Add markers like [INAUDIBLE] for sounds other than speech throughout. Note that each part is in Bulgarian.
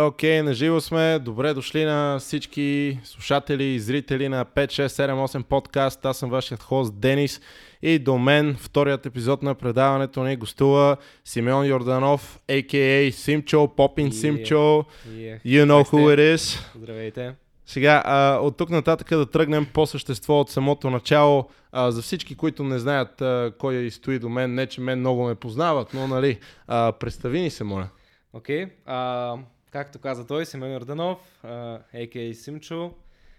Окей, okay, наживо сме. Добре дошли на всички слушатели и зрители на 5, 6, 7, 8 подкаст. Аз съм вашият хост Денис и до мен вторият епизод на предаването ни гостува Симеон Йорданов, а.к.а. Симчо, Попин Симчо. Yeah. You know who it is. Здравейте. Сега, а, от тук нататък да тръгнем по същество от самото начало. А, за всички, които не знаят а, кой стои до мен, не че мен много ме познават, но нали, а, представи ни се, моля. Окей. Okay. Както каза той, Семен Орданов, а.к.а. Симчо.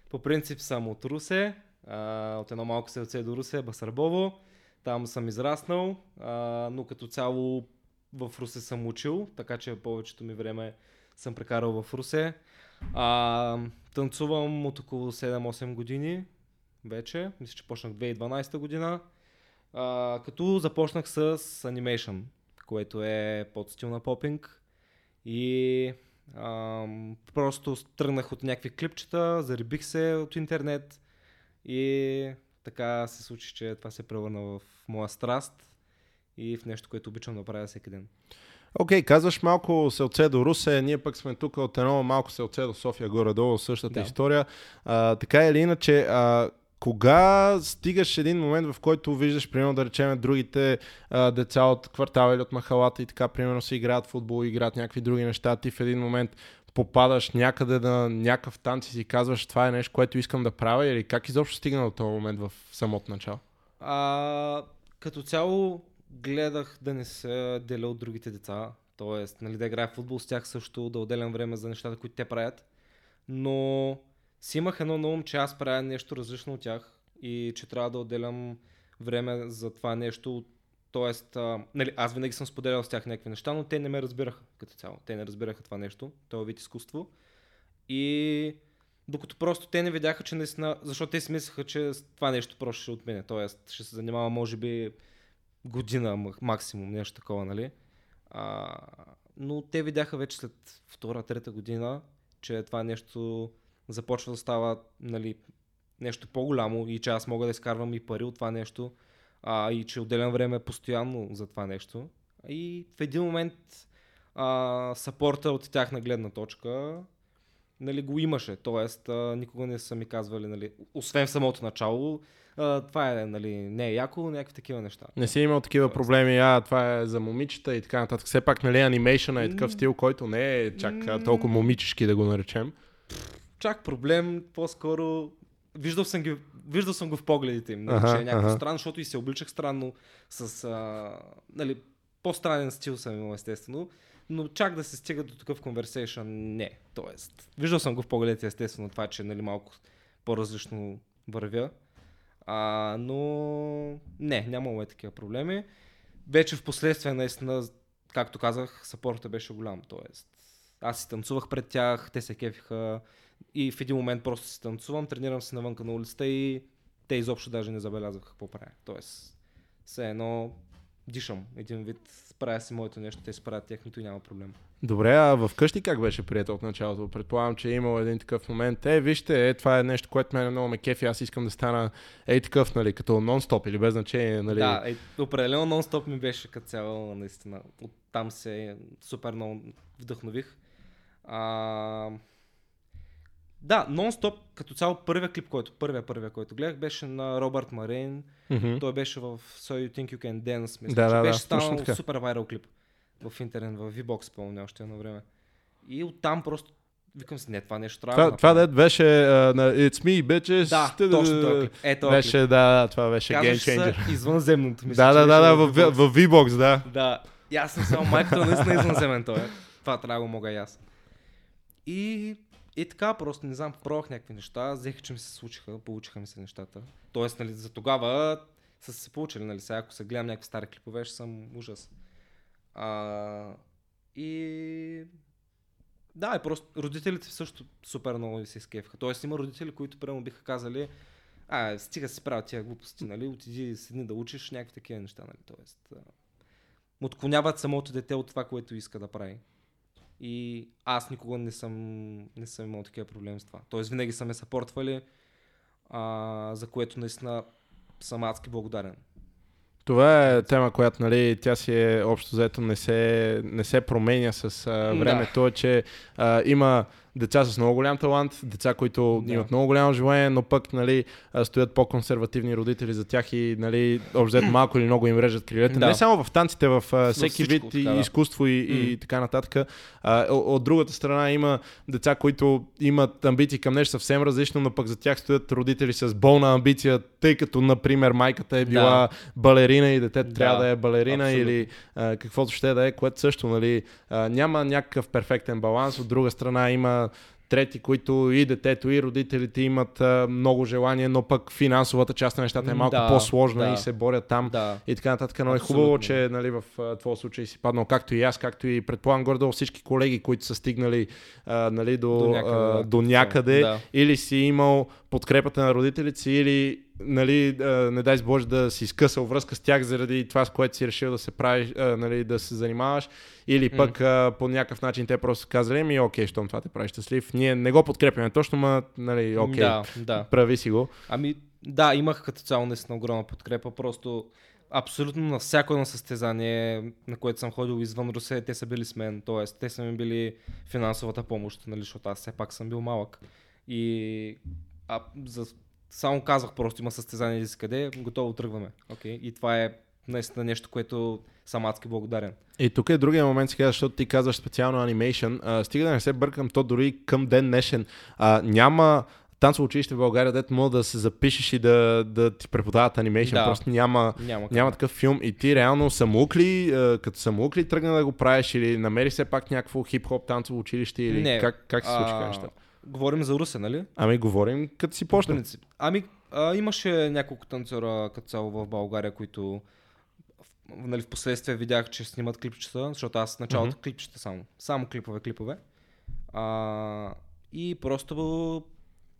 По принцип съм от Русе, а, от едно малко селце до Русе, Басарбово. Там съм израснал, а, но като цяло в Русе съм учил, така че повечето ми време съм прекарал в Русе. А, танцувам от около 7-8 години вече. Мисля, че почнах 2012 година. А, като започнах с анимейшън, което е под стил на попинг. И а, просто тръгнах от някакви клипчета, зарибих се от интернет и така се случи, че това се превърна в моя страст и в нещо, което обичам да правя всеки ден. Окей, okay, казваш малко селце до Русе, ние пък сме тук от едно малко селце до София, горе-долу, същата да. история. А, така или иначе, а, кога стигаш един момент, в който виждаш, примерно да речем, другите а, деца от квартала или от махалата и така, примерно си играят футбол, играят някакви други неща, ти в един момент попадаш някъде на някакъв танц и си казваш, това е нещо, което искам да правя или как изобщо стигна до този момент в самото начало? А, като цяло гледах да не се деля от другите деца, т.е. Нали, да играя футбол с тях също, да отделям време за нещата, които те правят, но си имах едно на ум, че аз правя нещо различно от тях и че трябва да отделям време за това нещо. Тоест, а, нали, аз винаги съм споделял с тях някакви неща, но те не ме разбираха като цяло. Те не разбираха това нещо, този вид изкуство. И докато просто те не видяха, че наистина, защото те си мислеха, че това нещо просто ще отменя. Тоест, ще се занимава, може би, година максимум, нещо такова, нали? А, но те видяха вече след втора, трета година, че това нещо започва да става нали, нещо по-голямо и че аз мога да изкарвам и пари от това нещо а, и че отделям време постоянно за това нещо. И в един момент а, сапорта от тяхна гледна точка нали, го имаше. Тоест, а, никога не са ми казвали, нали, освен в самото начало, а, това е, нали, не е яко, някакви такива неща. Не си имал такива Тоест. проблеми, а това е за момичета и така нататък. Все пак, нали, анимейшън е такъв стил, който не е чак толкова момичешки да го наречем чак проблем, по-скоро виждал съм, ги, виждал съм го в погледите им, нали, ага, че е някакво ага. странно, защото и се обличах странно с а, нали, по-странен стил съм имал естествено, но чак да се стига до такъв конверсейшън, не. Тоест, виждал съм го в погледите естествено това, че нали, малко по-различно вървя, а, но не, нямало е такива проблеми. Вече в последствие наистина, както казах, сапорта беше голям, тоест аз си танцувах пред тях, те се кефиха, и в един момент просто си танцувам, тренирам се навънка на улицата и те изобщо даже не забелязваха какво правя. Тоест, все едно дишам един вид, правя си моето нещо, те си правят техното и няма проблем. Добре, а вкъщи как беше приятел от началото? Предполагам, че е имал един такъв момент. Е, вижте, е, това е нещо, което мен много ме кефи, аз искам да стана е такъв, нали, като нон-стоп или без значение, нали? Да, е, определено нон-стоп ми беше като цяло, наистина. Оттам се супер много вдъхнових. А, да, нон-стоп, като цяло първия клип, който, първия, първия, който гледах, беше на Робърт Марин. Mm-hmm. Той беше в So You Think You Can Dance, мисля, да, че да, беше да, станал супер вайрал клип в интернет, в V-Box, помня още едно време. И оттам просто викам си, не, това нещо трябва това, да Това дед беше uh, на It's Me, bitches. Да, точно това Е, това беше, клип. да, това беше Game Changer. извънземното, мисля, Да, да, да, да, в, в V-Box, да. Да, и аз съм само майката, наистина извънземен той. Това трябва да го мога и аз. И и така, просто не знам, пробвах някакви неща, взеха, че ми се случиха, получиха ми се нещата. Тоест, нали, за тогава са се получили, нали, сега ако се гледам някакви стари клипове, ще съм ужас. А, и да, и просто родителите също супер много се изкефиха. Тоест има родители, които прямо биха казали, а, стига си правят тия глупости, нали, отиди седни да учиш някакви такива неща, нали, тоест. отклоняват самото дете от това, което иска да прави. И аз никога не съм, не съм имал такива проблеми с това. Тоест винаги са ме съпортвали, а, за което наистина съм адски благодарен. Това е тема, която нали, тя си е общо взето не се, не се променя с а, времето, да. че а, има деца с много голям талант, деца, които да. имат много голямо желание, но пък нали, стоят по-консервативни родители за тях и нали, общо малко или много им режат крилете. Да. Не само в танците, в всеки всичко, вид така, да. изкуство и, mm. и така нататък. А, от другата страна има деца, които имат амбиции към нещо съвсем различно, но пък за тях стоят родители с болна амбиция, тъй като, например, майката е била да. балерина и детето да. трябва да е балерина Абсолютно. или а, каквото ще да е, което също нали, а, няма някакъв перфектен баланс. От друга страна има трети, които и детето, и родителите имат а, много желание, но пък финансовата част на нещата е малко да, по-сложна да, и се борят там да. и така нататък. Но е хубаво, че нали, в твоя случай си паднал, както и аз, както и предполагам гордо всички колеги, които са стигнали а, нали, до, до някъде, а, до някъде да. или си имал подкрепата на родителите си, или нали, не дай Боже да си скъсал връзка с тях заради това, с което си решил да се правиш, нали, да се занимаваш, или пък mm. по някакъв начин те просто казали, ми окей, щом това те прави щастлив. Ние не го подкрепяме точно, ма, нали, окей, да, да. прави си го. Ами, да, имах като цяло наистина огромна подкрепа, просто абсолютно на всяко едно състезание, на което съм ходил извън Русе, те са били с мен, т.е. те са ми били финансовата помощ, нали, защото аз все пак съм бил малък. И а, за само казах просто има състезание си къде, готово тръгваме. Okay? И това е наистина нещо, което съм адски благодарен. И тук е другия момент сега, защото ти казваш специално анимейшън. стига да не се бъркам, то дори към ден днешен а, няма танцово училище в България, дето мога да се запишеш и да, да ти преподават анимейшн. Да. Просто няма, няма, няма такъв филм. И ти реално самоук ли, като самоук ли тръгна да го правиш или намери се пак някакво хип-хоп танцово училище или не, как, как се случиха нещата? Говорим за Русе, нали? Ами говорим като си почна. Ами а, имаше няколко танцора като цяло в България, които нали, в последствие видях, че снимат клипчета, защото аз началото mm-hmm. клипчета само. Само клипове, клипове. А, и просто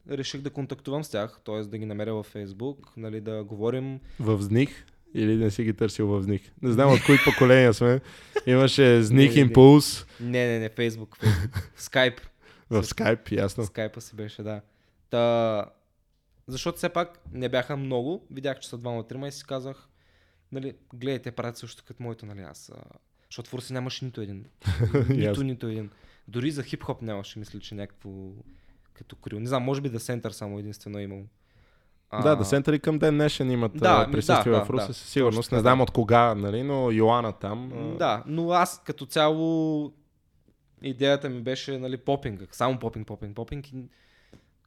реших да контактувам с тях, т.е. да ги намеря във Фейсбук, нали, да говорим. В Зних? Или не си ги търсил в Зних? Не знам от кои поколения сме. Имаше Зних Импулс. Не, не, не. Фейсбук. [LAUGHS] Скайп. В скайп, ясно. Скайпа си беше, да. Та... Защото все пак не бяха много. Видях, че са двама-трима и си казах, нали, гледайте, правят също като моето, нали, аз. Защото в Руси нямаше нито един. [LAUGHS] нито, нито един. Дори за хип-хоп нямаше, мисля, че някакво като крил. Не знам, може би да Center само единствено е имал. А... Да, да Center и към ден днешен имат да, присъствие да, в Руси, да, със сигурност. Не знам да. от кога, нали, но Йоана там. Да, но аз като цяло идеята ми беше нали, попинг, само попинг, попинг, попинг. И,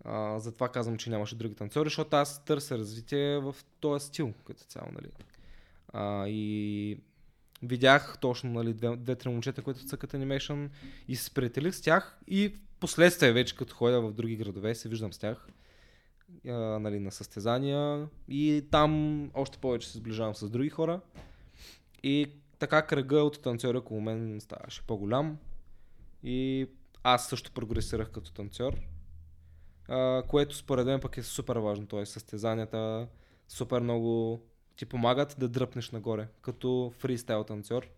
а, затова казвам, че нямаше други танцори, защото аз търся развитие в този стил като цяло. Нали. А, и видях точно нали, две, две-три момчета, които цъкат анимейшън и се сприятелих с тях и в последствие вече като ходя в други градове се виждам с тях а, нали, на състезания и там още повече се сближавам с други хора и така кръга от танцори около мен ставаше по-голям и аз също прогресирах като танцор, а, което според мен пък е супер важно. Т.е. състезанията супер много ти помагат да дръпнеш нагоре, като фристайл танцор.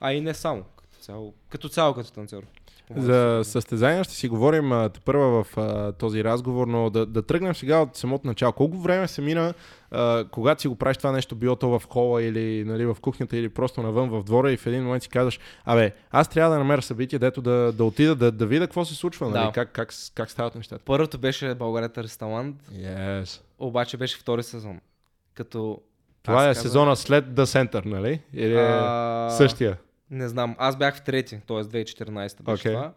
А и не само, като цяло като, цяло, като танцор. За състезания ще си говорим а, първа в а, този разговор, но да, да тръгнем сега от самото начало. Колко време се мина, а, когато си го правиш това нещо, било то в хола или нали, в кухнята или просто навън в двора и в един момент си казваш, абе, аз трябва да намеря събитие, дето да, да отида, да, да видя какво се случва, нали? да. как, как, как стават нещата. Първото беше България Ресталант, yes. обаче беше втори сезон. Като това е казвам... сезона след The Center, нали? Или е а... същия? Не знам. Аз бях в трети, т.е. 2014 беше okay. това.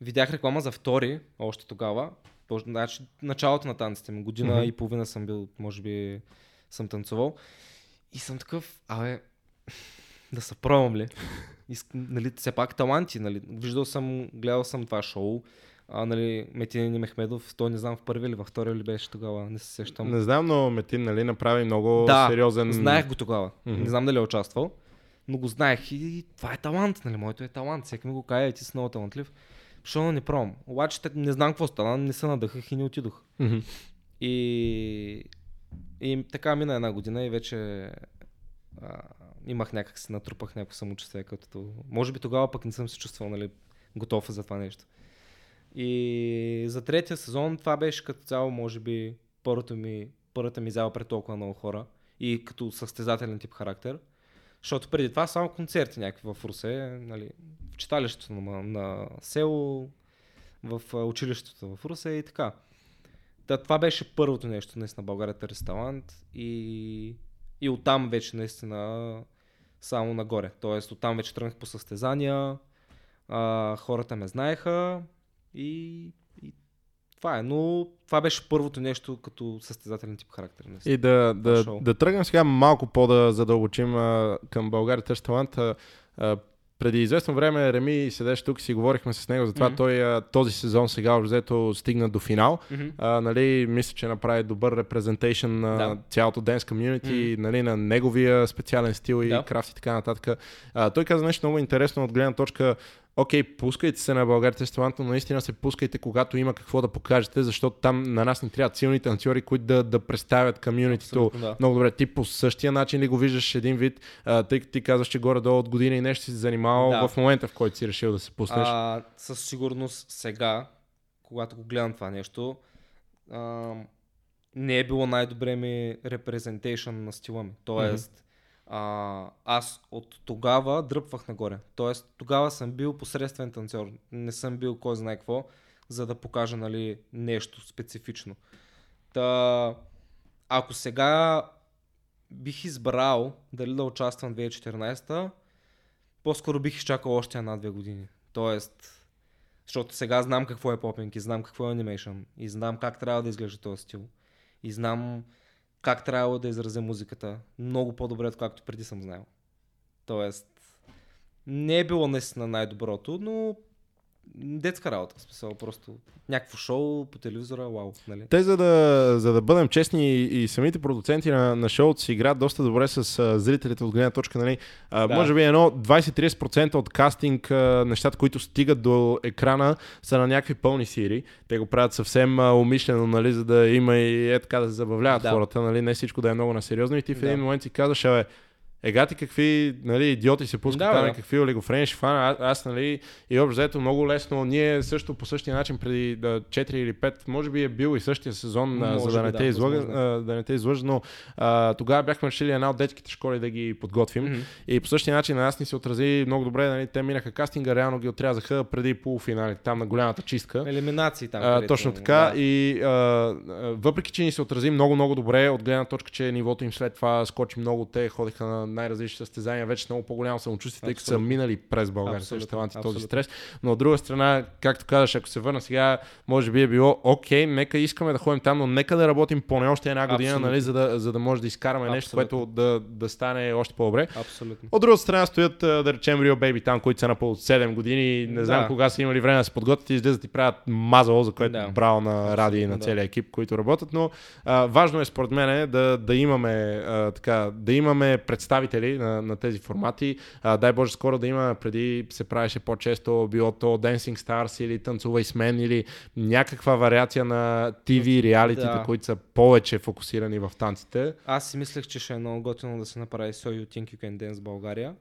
Видях реклама за втори, още тогава. Значи, началото на танците ми. Година mm-hmm. и половина съм бил, може би съм танцувал. И съм такъв, абе, да се пробвам ли? Иск, нали, все пак таланти, нали? Виждал съм, гледал съм това шоу. А, нали, Метин Мехмедов, той не знам в първи или във втори ли беше тогава, не се сещам. Не знам, но Метин нали, направи много да, сериозен... знаех го тогава. Mm-hmm. Не знам дали е участвал но го знаех и това е талант, нали, моето е талант, всеки ми го каже, ти си много талантлив. Защо не пробвам? Обаче не знам какво стана, не се надъхах и не отидох. Mm-hmm. И, и така мина една година и вече а, имах някак си натрупах някакво самочувствие, като може би тогава пък не съм се чувствал нали, готов за това нещо. И за третия сезон това беше като цяло, може би, първото ми, първата ми зала пред толкова много хора и като състезателен тип характер. Защото преди това само концерти някакви в Русе, нали, в читалището на, на село, в училището в Русе и така. Та, това беше първото нещо наистина България търси талант и, и оттам вече наистина само нагоре. Тоест оттам вече тръгнах по състезания, а, хората ме знаеха и това е. Но това беше първото нещо като състезателен тип характер. Наистина. И да, да, да тръгнем сега малко по-да задълбочим а, към България търси талант. А, преди известно време Реми седеше тук и си говорихме с него, затова mm-hmm. той този сезон сега взето стигна до финал. Mm-hmm. А, нали, мисля, че направи добър репрезентейшн на да. цялото денс комьюнити, mm-hmm. нали, на неговия специален стил и да. крафт и така нататък. А, той каза нещо много интересно от гледна точка окей, okay, пускайте се на България Тестовант, но наистина се пускайте, когато има какво да покажете, защото там на нас не трябват силни танцори, които да, да представят комьюнитито да. много добре. Ти по същия начин ли го виждаш един вид, а, тъй като ти казваш, че горе-долу от години и нещо си се занимавал да. в момента, в който си решил да се пуснеш? А, със сигурност сега, когато го гледам това нещо, а, не е било най-добре ми репрезентейшн на стила ми. Тоест, mm-hmm а, аз от тогава дръпвах нагоре. Тоест, тогава съм бил посредствен танцор. Не съм бил кой знае какво, за да покажа нали, нещо специфично. Та, ако сега бих избрал дали да участвам 2014, по-скоро бих изчакал още една-две години. Тоест, защото сега знам какво е попинг и знам какво е анимейшън и знам как трябва да изглежда този стил. И знам как трябва да изразя музиката. Много по-добре, откакто преди съм знаел. Тоест, не е било наистина най-доброто, но детска работа, смисъл, просто някакво шоу по телевизора, вау. Нали? Те, за да, за да бъдем честни и, и самите продуценти на, на шоуто си играят доста добре с а, зрителите от гледна точка, нали? А, да. Може би едно 20-30% от кастинг, а, нещата, които стигат до екрана, са на някакви пълни сири. Те го правят съвсем а, умишлено, нали, за да има и е така да се забавляват да. хората, нали? Не всичко да е много насериозно. И ти в един да. момент си казваш, абе, Ега ти какви нали, идиоти се пускат да, там, да. какви олигофрени ще фана. Аз, аз, нали, и общо взето много лесно. Ние също по същия начин преди да, 4 или 5, може би е бил и същия сезон, може за да не, да, те излъга, да не те излъжа, но а, тогава бяхме решили една от детските школи да ги подготвим. Mm-hmm. И по същия начин на нас ни се отрази много добре. Нали, те минаха кастинга, реално ги отрязаха преди полуфиналите, там на голямата чистка. Елиминации там. А, точно така. Да. И а, въпреки, че ни се отрази много, много добре, от гледна точка, че нивото им след това скочи много, те ходиха на най-различни състезания, вече много по-голямо самочувствие, тъй като са минали през България с таланти този стрес. Но от друга страна, както казваш, ако се върна сега, може би е било окей, нека искаме да ходим там, но нека да работим поне още една година, нали, за, да, за да може да изкараме Абсолютно. нещо, което да, да стане още по-добре. Абсолютно. От друга страна стоят, да речем, Rio Baby там, които са на по 7 години, не знам да. кога са имали време да се подготвят и излизат и правят мазало, за което да. браво на Ради и на целия екип, които работят, но а, важно е според мен да, да имаме а, така, да имаме представители на, на тези формати. А, дай Боже, скоро да има, преди се правеше по-често, било то Dancing Stars или Танцувай с мен или някаква вариация на TV реалитите, да. които са повече фокусирани в танците. Аз си мислех, че ще е много готино да се направи So You Think You Can Dance България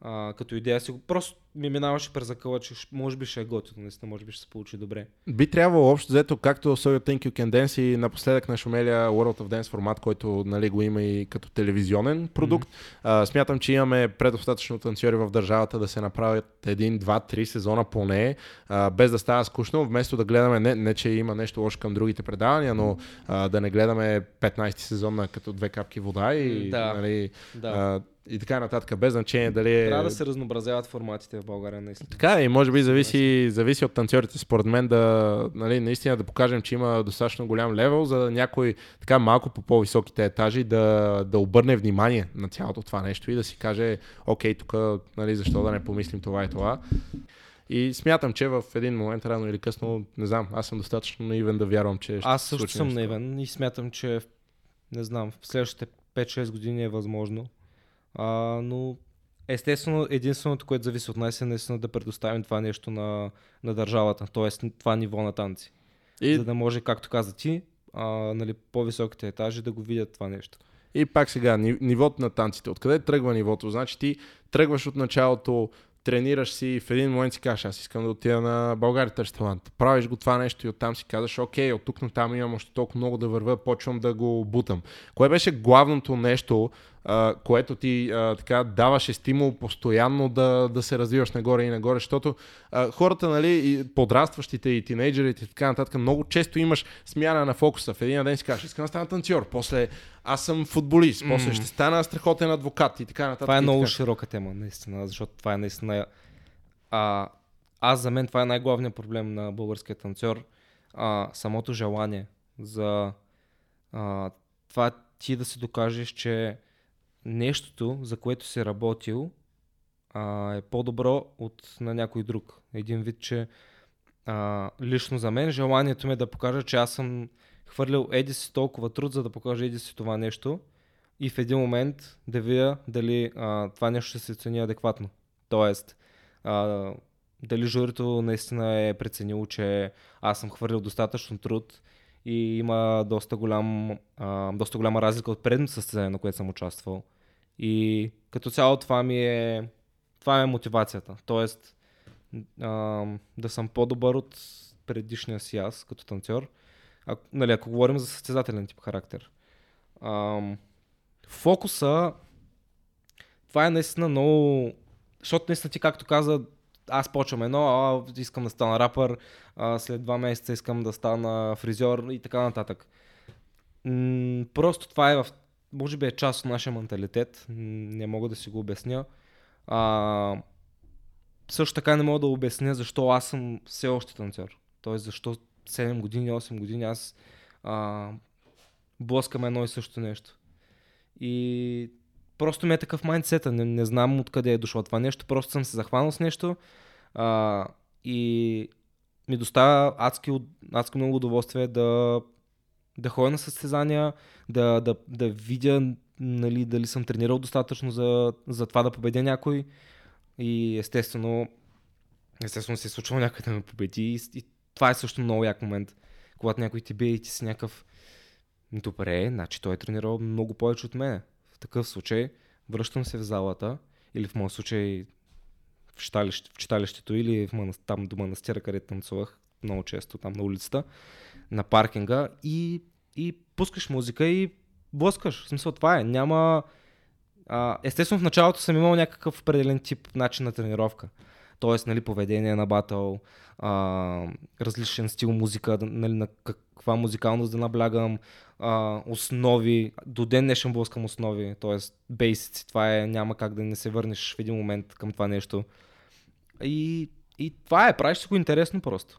а, като идея си. Просто ми минаваше през закъла, че може би ще е готино, наистина, може би ще се получи добре. Би трябвало общо взето, както So You Think You Can Dance и напоследък на Шумелия World of Dance формат, който нали, го има и като телевизионен продукт. Mm-hmm. А, смятам, че имаме предостатъчно танцори в държавата да се направят един, два, три сезона поне, а, без да става скучно, вместо да гледаме, не, не че има нещо лошо към другите предавания, но а, да не гледаме 15 сезон на като две капки вода и да. Нали, да. А, и така нататък, без значение дали е... Трябва да се разнообразяват форматите в България, наистина. Така и може би зависи, зависи от танцорите, според мен, да нали, наистина да покажем, че има достатъчно голям левел, за да някой така малко по по-високите етажи да, да обърне внимание на цялото това нещо и да си каже, окей, тук нали, защо да не помислим това и това. И смятам, че в един момент, рано или късно, не знам, аз съм достатъчно наивен да вярвам, че. Аз също съм наивен и смятам, че не знам, в следващите 5-6 години е възможно а, но естествено, единственото, което зависи от нас е наистина да предоставим това нещо на, на държавата, т.е. това ниво на танци. И... За да може, както каза ти, а, нали, по-високите етажи да го видят това нещо. И пак сега, нивото на танците. Откъде тръгва нивото? Значи ти тръгваш от началото, тренираш си и в един момент си кажеш, аз искам да отида на България търси талант. Правиш го това нещо и оттам си казваш, окей, от тук на там имам още толкова много да вървя, почвам да го бутам. Кое беше главното нещо, а, което ти а, така даваше стимул постоянно да, да се развиваш нагоре и нагоре, защото а, хората, нали, и подрастващите и тинейджерите и така нататък, много често имаш смяна на фокуса. В един ден си кажеш, искам да стана танцор, после аз съм футболист, mm. после ще стана страхотен адвокат и така нататък. Това е много така. широка тема, наистина, защото това е наистина... А, аз за мен това е най-главният проблем на българския танцор. А, самото желание за а, това ти да си докажеш, че нещото, за което си работил, а, е по-добро от на някой друг. Един вид, че а, лично за мен желанието ми е да покажа, че аз съм хвърлял еди си толкова труд, за да покажа еди си това нещо и в един момент да видя дали а, това нещо ще се цени адекватно. Тоест, а, дали журито наистина е преценило, че аз съм хвърлил достатъчно труд и има доста, голям, а, доста голяма разлика от предното състезание, на което съм участвал. И като цяло това ми е, това е мотивацията. Тоест а, да съм по-добър от предишния си аз като танцор. А, нали, ако говорим за състезателен тип характер. А, фокуса, това е наистина много... Защото наистина ти, както каза, аз почвам едно, а, искам да стана рапър, а, след два месеца искам да стана фризьор и така нататък. М- просто това е в може би е част от нашия менталитет, не мога да си го обясня. А, също така не мога да обясня защо аз съм все още танцор. Тоест защо 7 години, 8 години аз а, блъскам едно и също нещо. И просто ми е такъв майндсета, не, не знам откъде е дошло това нещо, просто съм се захванал с нещо а, и ми доставя адски, адски много удоволствие да да ходя на състезания, да, да, да видя нали, дали съм тренирал достатъчно за, за това да победя някой. И естествено, естествено се е случвало някой да ме победи. И, и това е също много як момент, когато някой ти бие и ти си някакъв добре, значи той е тренирал много повече от мен. В такъв случай връщам се в залата или в моят случай в, читалище, в читалището или в манас, там до манастира, където танцувах много често там на улицата на паркинга и, и пускаш музика и блъскаш. В смисъл това е. Няма... А, естествено в началото съм имал някакъв определен тип начин на тренировка. Тоест, нали, поведение на батъл, а, различен стил музика, нали, на каква музикалност да наблягам, а, основи. До ден днешен блъскам основи, т.е. бейсици. Това е, няма как да не се върнеш в един момент към това нещо. И, и това е, правиш си го интересно просто.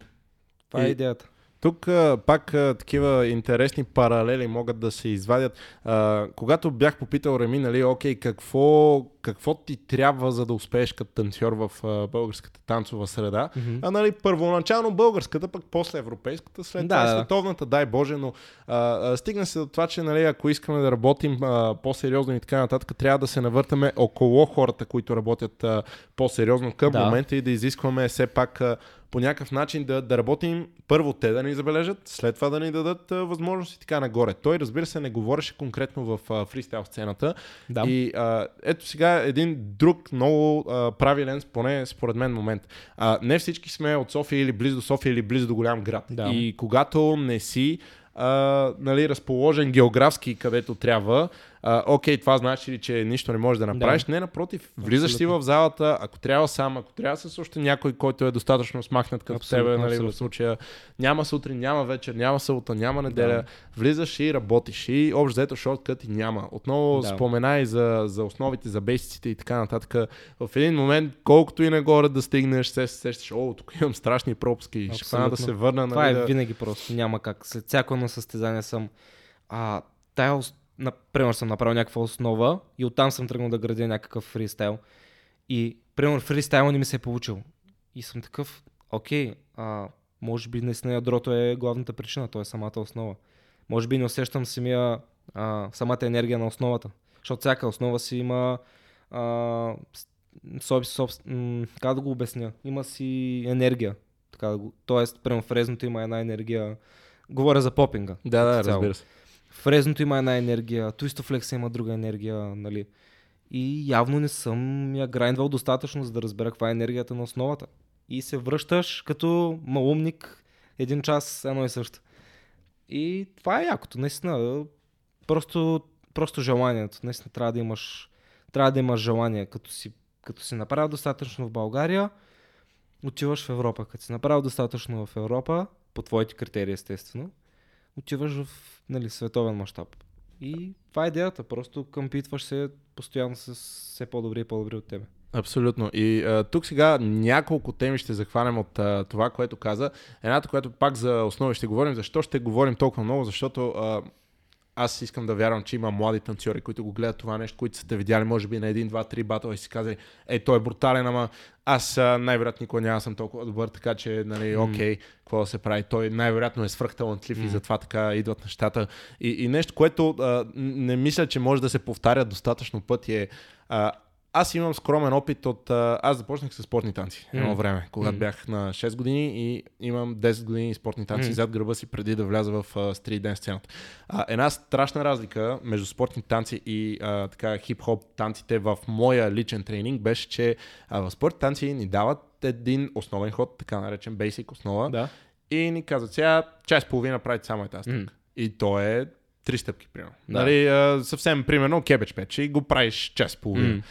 Това е и, е идеята. Тук пак такива интересни паралели могат да се извадят. А, когато бях попитал Реми, нали, окей, какво, какво ти трябва за да успееш като танцор в а, българската танцова среда, mm-hmm. а нали, първоначално българската, пък после европейската, след да, това да. световната, дай Боже, но а, а, стигна се до това, че нали, ако искаме да работим а, по-сериозно и така нататък, трябва да се навъртаме около хората, които работят а, по-сериозно към да. момента и да изискваме все пак а, по някакъв начин да, да работим първо те да ни забележат, след това да ни дадат а, възможност и така нагоре. Той, разбира се, не говореше конкретно в а, фристайл сцената. Да. И а, ето сега един друг много а, правилен, поне според мен момент. А, не всички сме от София или близо до София или близо до голям град. Да. И когато не си а, нали, разположен географски където трябва, а, окей, това значи ли, че нищо не можеш да направиш? Да. Не, напротив, влизаш си в залата, ако трябва сам, ако трябва с още някой, който е достатъчно смахнат като абсолютно, тебе, нали, абсолютно. в случая няма сутрин, няма вечер, няма събота, няма неделя, да. влизаш и работиш и общо взето шорткът и няма. Отново да. споменай за, за основите, за бесиците и така нататък. В един момент, колкото и нагоре да стигнеш, се сещаш, о, тук имам страшни пропуски, ще фана да се върна. Това нали, е да... винаги просто, няма как. След всяко едно състезание съм а, тая например, съм направил някаква основа и оттам съм тръгнал да градя някакъв фристайл. И, примерно, фристайл не ми се е получил. И съм такъв, окей, а, може би наистина ядрото е главната причина, то е самата основа. Може би не усещам самия, а, самата енергия на основата. Защото всяка основа си има а, соб, соб, м- как да го обясня? Има си енергия. Така да го, тоест, прямо в резното има една енергия. Говоря за попинга. Да, да, разбира се. Фрезното има една енергия, Twist има друга енергия, нали. и явно не съм я грайндвал достатъчно, за да разбера каква е енергията на основата. И се връщаш като малумник един час едно и също. И това е якото, наистина. Просто, просто желанието. Наистина трябва да имаш, трябва да имаш желание. Като си, като си направил достатъчно в България, отиваш в Европа. Като си направил достатъчно в Европа, по твоите критерии естествено, отиваш в нали, световен мащаб. И това е идеята. Просто къмпитваш се постоянно с все по-добри и по-добри от тебе. Абсолютно. И а, тук сега няколко теми ще захванем от а, това, което каза. Едната, която пак за основи ще говорим. Защо ще говорим толкова много? Защото а, аз искам да вярвам, че има млади танцори, които го гледат това нещо, които са те видяли, може би на един, два, три батъл и си казали, ей, той е брутален, ама аз най-вероятно никога няма съм толкова добър, така че, нали, окей, какво да се прави. Той най-вероятно е свръхталантлив mm. и затова така идват нещата. И, и нещо, което а, не мисля, че може да се повтаря достатъчно пъти е а, аз имам скромен опит от... Аз започнах с спортни танци едно време, когато mm. бях на 6 години и имам 10 години спортни танци mm. зад гърба си преди да вляза в стрит ден сцената. А, една страшна разлика между спортни танци и а, така хип-хоп танците в моя личен тренинг беше, че а, в спортни танци ни дават един основен ход, така наречен basic основа. Да. И ни казват сега час и половина правите само е тази. Mm. И то е три стъпки, примерно. Да. Нали, а, съвсем примерно кебеч пече и го правиш час и половина. Mm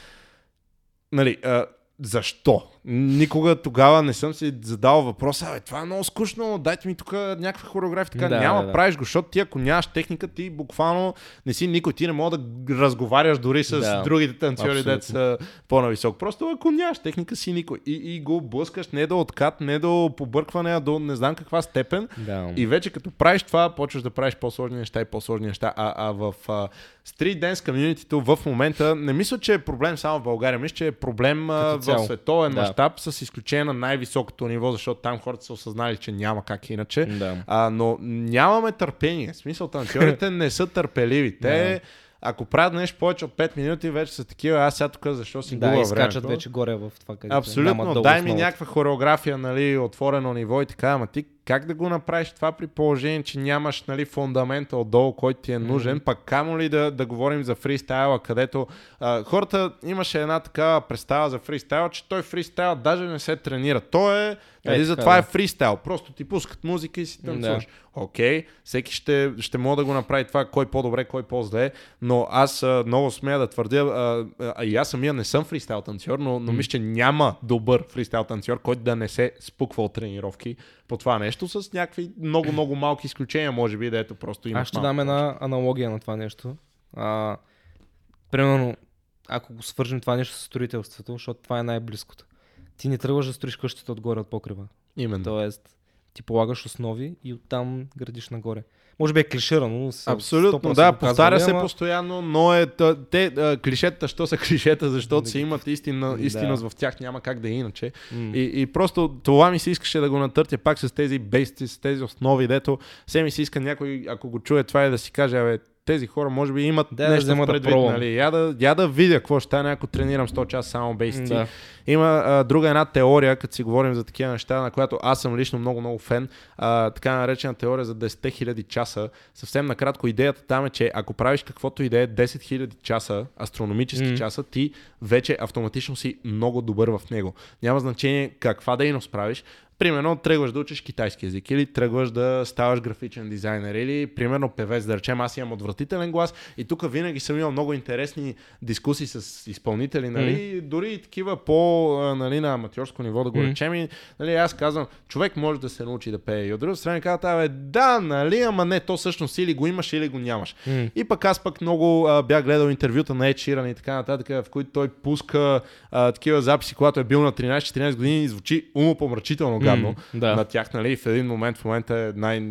нали, а, защо? Никога тогава не съм си задал въпроса, абе, това е много скучно, дайте ми тук някаква хореография. Така, Да, няма, да, да. правиш го, защото ти ако нямаш техника, ти буквално не си никой, ти не мога да разговаряш дори с Да, другите танцори, дет са по-нависок. Просто ако нямаш техника, си никой. И, и го блъскаш не до откат, не до побъркване, а до не знам каква степен. Да. И вече като правиш това, почваш да правиш по-сложни неща и по-сложни неща. А, а в а, Street Dance комьюнитито в момента не мисля, че е проблем само в България. Мисля, че е проблем а, в световен Да. мащаб с изключение на най-високото ниво, защото там хората са осъзнали, че няма как иначе. Да. А, но нямаме търпение. В смисъл, танцорите не са търпеливи. Те, Да. ако правят нещо повече от 5 минути, вече са такива, аз сега тук защо си Да, губа скачат времето. вече горе в това, където Абсолютно, дай ми основата. някаква хореография, нали, отворено ниво и така, ама ти как да го направиш това при положение, че нямаш нали, фундамента отдолу, който ти е нужен, пък камо ли да, да говорим за фристайла, където а, хората имаше една такава представа за фристайл, че той фристайл даже не се тренира. Той е, нали, Е, за така, това да. е фристайл, просто ти пускат музика и си танцуваш. Окей, всеки ще, ще може да го направи това, кой по-добре, кой по-зле, но аз а, много смея да твърдя, а, а, и аз самия не съм фристайл танцор, но, но мисля, че няма добър фристайл танцор, който да не се спуква от тренировки по това нещо, с някакви много-много малки изключения, може би, да ето просто има. Аз ще дам една аналогия на това нещо. А, примерно, ако го свържем това нещо с строителството, защото това е най-близкото. Ти не тръгваш да строиш къщата отгоре от покрива. Именно. Тоест, ти полагаш основи и оттам градиш нагоре. Може би е клиширано, но се Абсолютно, 100% да, повтаря се ама- постоянно, но е, те, а, клишетата, що са [LAUGHS] клишета, защото си имат истина, Да. истинност в тях, няма как да е иначе. И, и просто това ми се искаше да го натъртя пак с тези бейсти, с тези основи, дето все ми се иска някой, ако го чуе това и да си каже, абе, тези хора може би имат Да, да нещо да предвид, пробвам. нали? Я да, я да видя какво ще стане, ако тренирам 100 часа само бейсти. Да. Има а, друга една теория, като си говорим за такива неща, на която аз съм лично много, много фен. А, така наречена теория за 10 000 часа. Съвсем накратко идеята там е, че ако правиш каквото и да е 10 000 часа, астрономически М. часа, ти вече автоматично си много добър в него. Няма значение каква дейност правиш. Примерно тръгваш да учиш китайски язик или тръгваш да ставаш графичен дизайнер или примерно певец, да речем аз имам отвратителен глас и тук винаги съм имал много интересни дискусии с изпълнители, нали, дори и такива по нали, на аматьорско ниво да го Мгм. речем и нали, аз казвам, човек може да се научи да пее и от друга страна казват, абе да, нали, ама не, то всъщност или го имаш или го нямаш. М. И пък аз пък много а, бях гледал интервюта на Ed Sheeran и така нататък, в които той пуска а, такива записи, когато е бил на 13-14 години и звучи умопомрачително гадно М, да. на тях, нали? И в един момент в момента е най-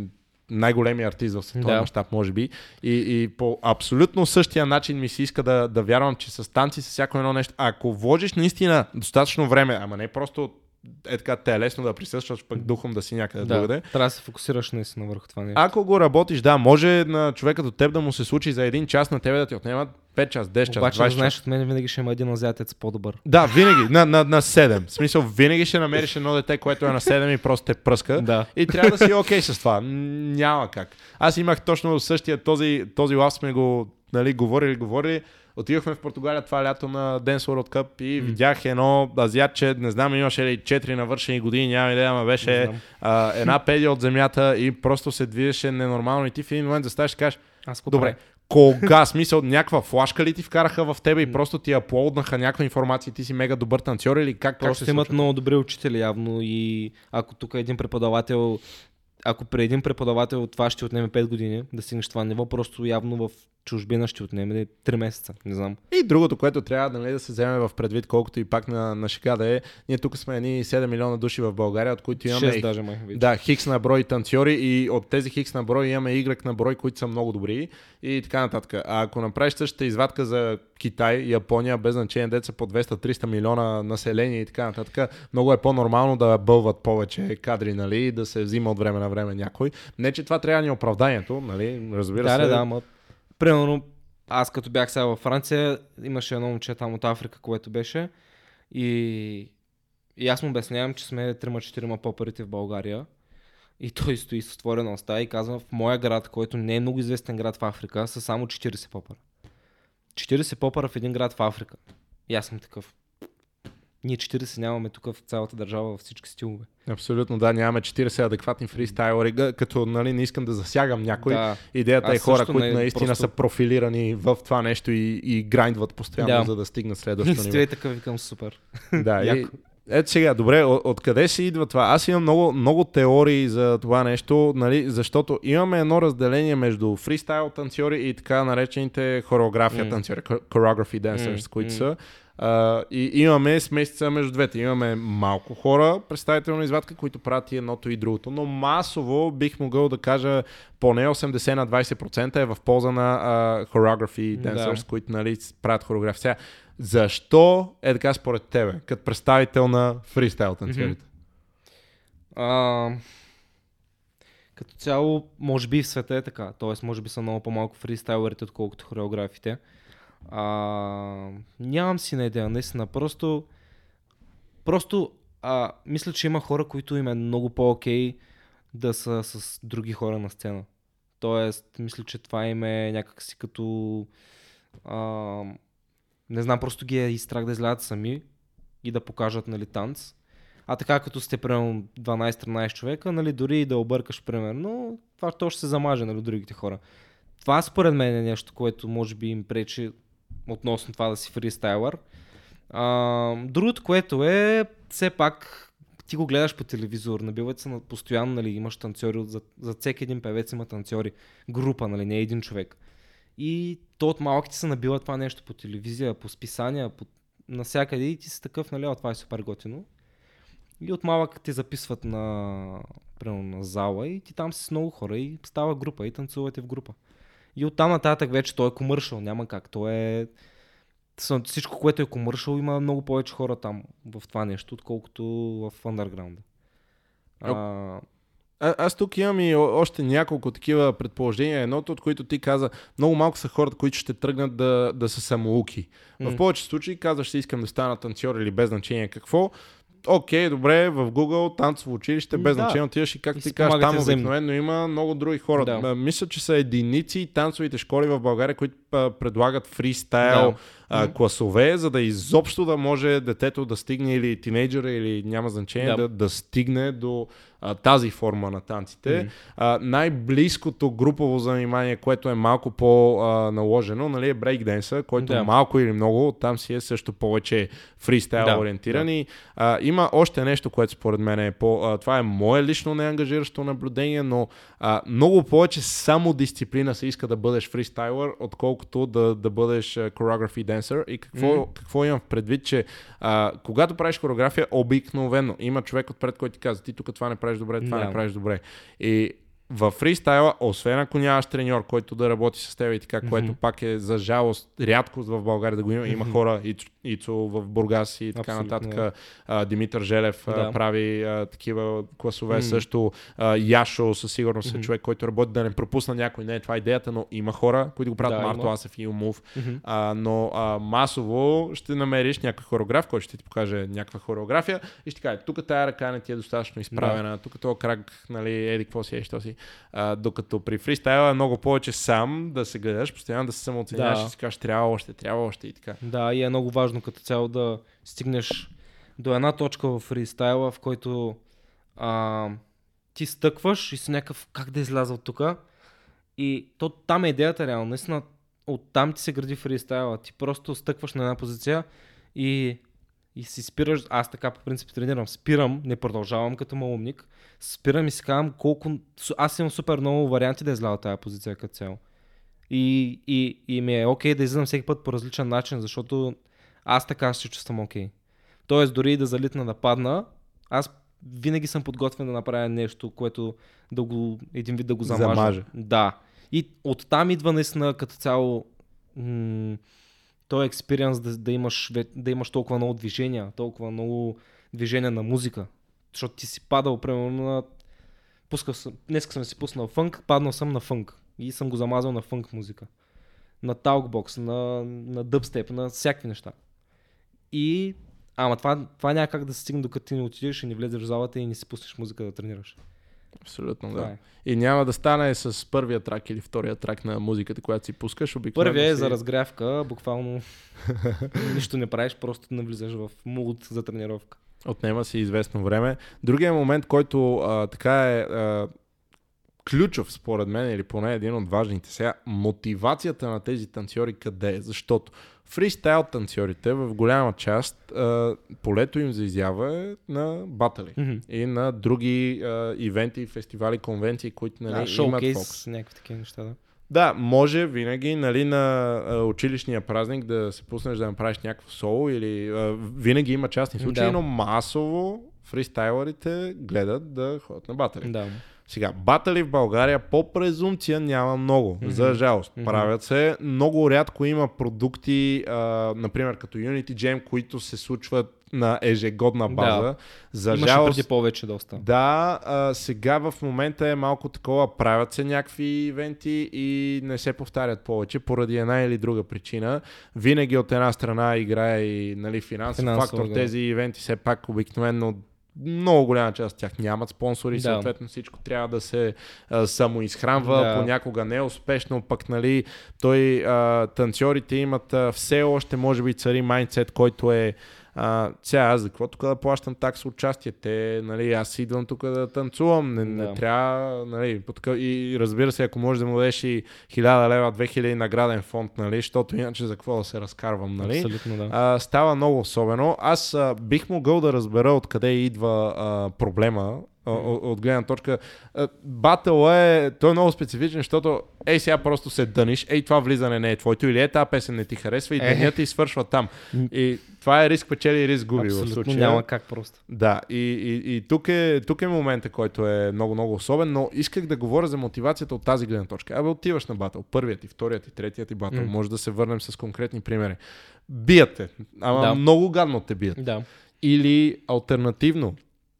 най-големият артист в световен Да. мащаб, може би. И, и по абсолютно същия начин ми се иска да, да вярвам, че с танци, с всяко едно нещо, ако вложиш наистина достатъчно време, ама не просто е така те е лесно да присъстваш, пък духом да си някъде Да, другаде. трябва да се фокусираш наистина върху това нещо. Ако го работиш, да, може на човека до теб да му се случи за един час, на тебе да ти отнемат 5 час, 10 час, Обаче, да 20 знаеш, час. от мен винаги ще има един азиатец по-добър. Да, винаги, на, на, на 7. В смисъл, винаги ще намериш едно дете, което е на 7 и просто те пръска. Да. И трябва да си окей с това. Няма как. Аз имах точно същия този, този лав сме го нали, говорили, говорили. Отидохме в Португалия това лято на Dance World Cup и mm. видях едно азиатче, не знам, имаше ли 4 навършени години, няма идея, ама беше а, една педия от земята и просто се движеше ненормално и ти в един момент заставаш и кажеш, Аз добре, кога, смисъл, някаква флашка ли ти вкараха в тебе и просто ти аплоднаха някаква информация и ти си мега добър танцор или как, как Просто се имат случва? много добри учители явно и ако тук един преподавател, ако при един преподавател това ще отнеме 5 години да стигнеш това ниво, просто явно в чужбина ще отнеме 3 месеца, не знам. И другото, което трябва нали, да се вземе в предвид, колкото и пак на, на шега да е, ние тук сме едни 7 милиона души в България, от които имаме 6 даже май вече. да, хикс на брой танцори и от тези хикс на брой имаме Y на брой, които са много добри и така нататък. А ако направиш същата извадка за Китай, Япония, без значение деца по 200-300 милиона население и така нататък, много е по-нормално да бълват повече кадри, нали, и да се взима от време на време някой. Не, че това трябва да ни е оправданието, нали, разбира да, се. да, да, ама примерно аз като бях сега във Франция, имаше едно момче там от Африка, което беше и, и аз му обяснявам, че сме 3-4 по-парите в България. И той стои с отворена уста и казва, в моя град, който не е много известен град в Африка, са само 40 попара. 40 попара в един град в Африка. И аз съм такъв. Ние 40 нямаме тук в цялата държава във всички стилове. Абсолютно, да, нямаме 40 адекватни фристайлери, като нали, не искам да засягам някой. Да. Идеята е Аз хора, също които не, наистина просто- са профилирани в това нещо и, и грайндват постоянно, Да. за да стигнат следващото [LAUGHS] ниво. Стои така, викам супер. Да, и, Яко. ето сега, добре, откъде се идва това? Аз имам много, много теории за това нещо, нали, защото имаме едно разделение между фристайл танцори и така наречените хореография М. танцори, choreography dancers, М, които м. са. А, и имаме смесица между двете. Имаме малко хора, представителна извадка, които правят и едното и другото, но масово бих могъл да кажа поне 80 на 20% е в полза на а, choreography Да. dancers, които нали, правят хореография. Сега, защо е така според тебе, като представител на фристайл танцорите? А, като цяло, може би в света е така. Тоест, може би са много по-малко фристайлерите, отколкото хореографите. А, нямам си на идея, наистина. Просто, просто а, мисля, че има хора, които им е много по-окей да са с други хора на сцена. Тоест, мисля, че това им е някакси като... А, не знам, просто ги е и страх да излязат сами и да покажат нали, танц. А така като сте примерно 12-13 човека, нали, дори и да объркаш примерно, това то ще се замаже нали, другите хора. Това според мен е нещо, което може би им пречи относно това да си фристайлър. А, другото, което е, все пак ти го гледаш по телевизор, набиват се на постоянно, нали, имаш танцори, за, за всеки един певец има танцори, група, нали, не един човек. И то от малките се набива това нещо по телевизия, по списания, по насякъде и ти си такъв, нали, «О, това е супер готино. И от малък те записват на, примерно, на зала и ти там си с много хора и става група и танцувате в група. И оттам нататък вече той е комършъл, няма как. Той е... Всичко, което е комършъл, има много повече хора там в това нещо, отколкото в underground. А, А, аз тук имам и още няколко такива предположения. Едното, от които ти каза, много малко са хората, които ще тръгнат да, да са самоуки. В М. повече случаи казваш, си искам да стана танцор или без значение какво. Окей, добре, в Google танцово училище, без Да. значение отиваш и как И ти кажеш, там обикновено има много други хора. Да. Мисля, че са единици танцовите школи в България, които предлагат фристайл Да. а, класове, за да изобщо да може детето да стигне или тинейджера, или няма значение, Да. да, да стигне до а, тази форма на танците. Мгм. А, най-близкото групово занимание, което е малко по-наложено, нали, е брейкденса, който Да. малко или много, там си е също повече фристайл Да, ориентиран. И, а, има още нещо, което според мен е по... А, това е мое лично неангажиращо наблюдение, но а, много повече само дисциплина се иска да бъдеш фристайлър, отколкото да, да бъдеш choreography dancer. И какво, Мгм. какво имам предвид, че а, когато правиш хореография, обикновено има човек отпред, който ти казва, ти тук това не правиш добре, това Да. не правиш добре. И в фристайла, освен ако нямаш треньор, който да работи с теб и така, Мгм. което пак е за жалост рядкост в България да го има, има хора и Ицо в Бургас и така Абсолютно, нататък. да. А, Димитър Желев а, Да. прави а, такива класове М. също. А, Яшо със сигурност е Мгм. човек, който работи да не пропусна някой. Не е това идеята, но има хора, които го правят. Да, Марто има. Асев и Илмов. Мгм. А, но а, масово ще намериш някакъв хореограф, който ще ти покаже някаква хореография и ще каже, тук тая ръка не ти е достатъчно изправена, тук този крак, нали, еди какво си, е, що си. А, докато при фристайла е много повече сам да се гледаш, постоянно да се самооценяваш Да. и си кажеш, трябва още, трябва още и така. Да, и е много важно като цяло да стигнеш до една точка в фристайла, в който а, ти стъкваш и си някакъв как да изляза от тук. И то там е идеята реално. Наистина оттам ти се гради фристайла. Ти просто стъкваш на една позиция и, и си спираш. Аз така по принцип тренирам. Спирам, не продължавам като малумник. Спирам и си казвам колко... Аз имам супер много варианти да изляза от тази позиция като цяло. И, и, и ми е окей да излизам всеки път по различен начин, защото аз така ще се чувствам окей. Тоест, дори и да залитна да падна, аз винаги съм подготвен да направя нещо, което да го, един вид да го замажа. Замаже. Да. И оттам идва наистина като цяло м- този експириенс да, да, имаш, да имаш толкова много движения, толкова много движения на музика. Защото ти си падал, примерно, на... Пускал съм... Днес съм си пуснал фънк, паднал съм на фънк. И съм го замазал на фънк музика. На талкбокс, на, на дъбстеп, на всякакви неща. И... Ама това, това няма как да се стигне докато ти не отидеш и не влезеш в залата и не си пуснеш музика да тренираш. Абсолютно, да. е. И няма да стане с първия трак или втория трак на музиката, която си пускаш. Обикновено Първият е си... за разгрявка, буквално [LAUGHS] нищо не правиш, просто навлизаш в мулт за тренировка. Отнема си известно време. Другия момент, който а, така е а, ключов според мен, или поне един от важните сега, мотивацията на тези танцори къде е? Защото фристайл танцорите в голяма част а, полето им за изява е на батали. Мгм. И на други а, ивенти, фестивали, конвенции, които нали, Да, имат шоукейс, фокус. някакви такива неща, да. Да, може винаги нали, на а, училищния празник да се пуснеш да направиш някакво соло или а, винаги има частни случаи, Да. но масово фристайлерите гледат да ходят на батали. Да. Сега, батали в България по презумпция няма много, Мгм. за жалост. Мгм. Правят се. Много рядко има продукти, а, например като Unity Jam, които се случват на ежегодна Да. база. За Имаше жалост, преди повече доста. да, а, сега в момента е малко такова, правят се някакви ивенти и не се повтарят повече поради една или друга причина. Винаги от една страна играе и нали, финансов Финансово, фактор. да. Тези ивенти все пак обикновено много голяма част от тях нямат спонсори, Да. съответно всичко трябва да се а, самоизхранва, Да. понякога не е успешно, пък нали, той, а, танцорите имат а, все още може би цари майндсет, който е а, сега аз за какво тук да плащам такса участие? Те, нали, аз идвам тук да танцувам, не, не Да. трябва, нали, по такъв, и разбира се, ако можеш да му дадеш и 1000 лева, 2000 награден фонд, нали, защото иначе за какво да се разкарвам, нали? Абсолютно, да. А, става много особено. Аз а, бих могъл да разбера откъде идва а, проблема. От, от гледна точка. А, Батъл е, той е много специфичен, защото ей сега просто се дъниш, ей това влизане не е твоето или е тази песен не ти харесва и Е. денят ти свършва там. И това е риск печели и риск губи в Абсолютно случая. няма как просто. Да, и, и, и тук, е, тук е момента, който е много-много особен, но исках да говоря за мотивацията от тази гледна точка. Абе, отиваш на батъл, първият и вторият и третият и батъл, М. може да се върнем с конкретни примери. Бият те, ама Да. много гадно те бият. Да. Или альтернативно,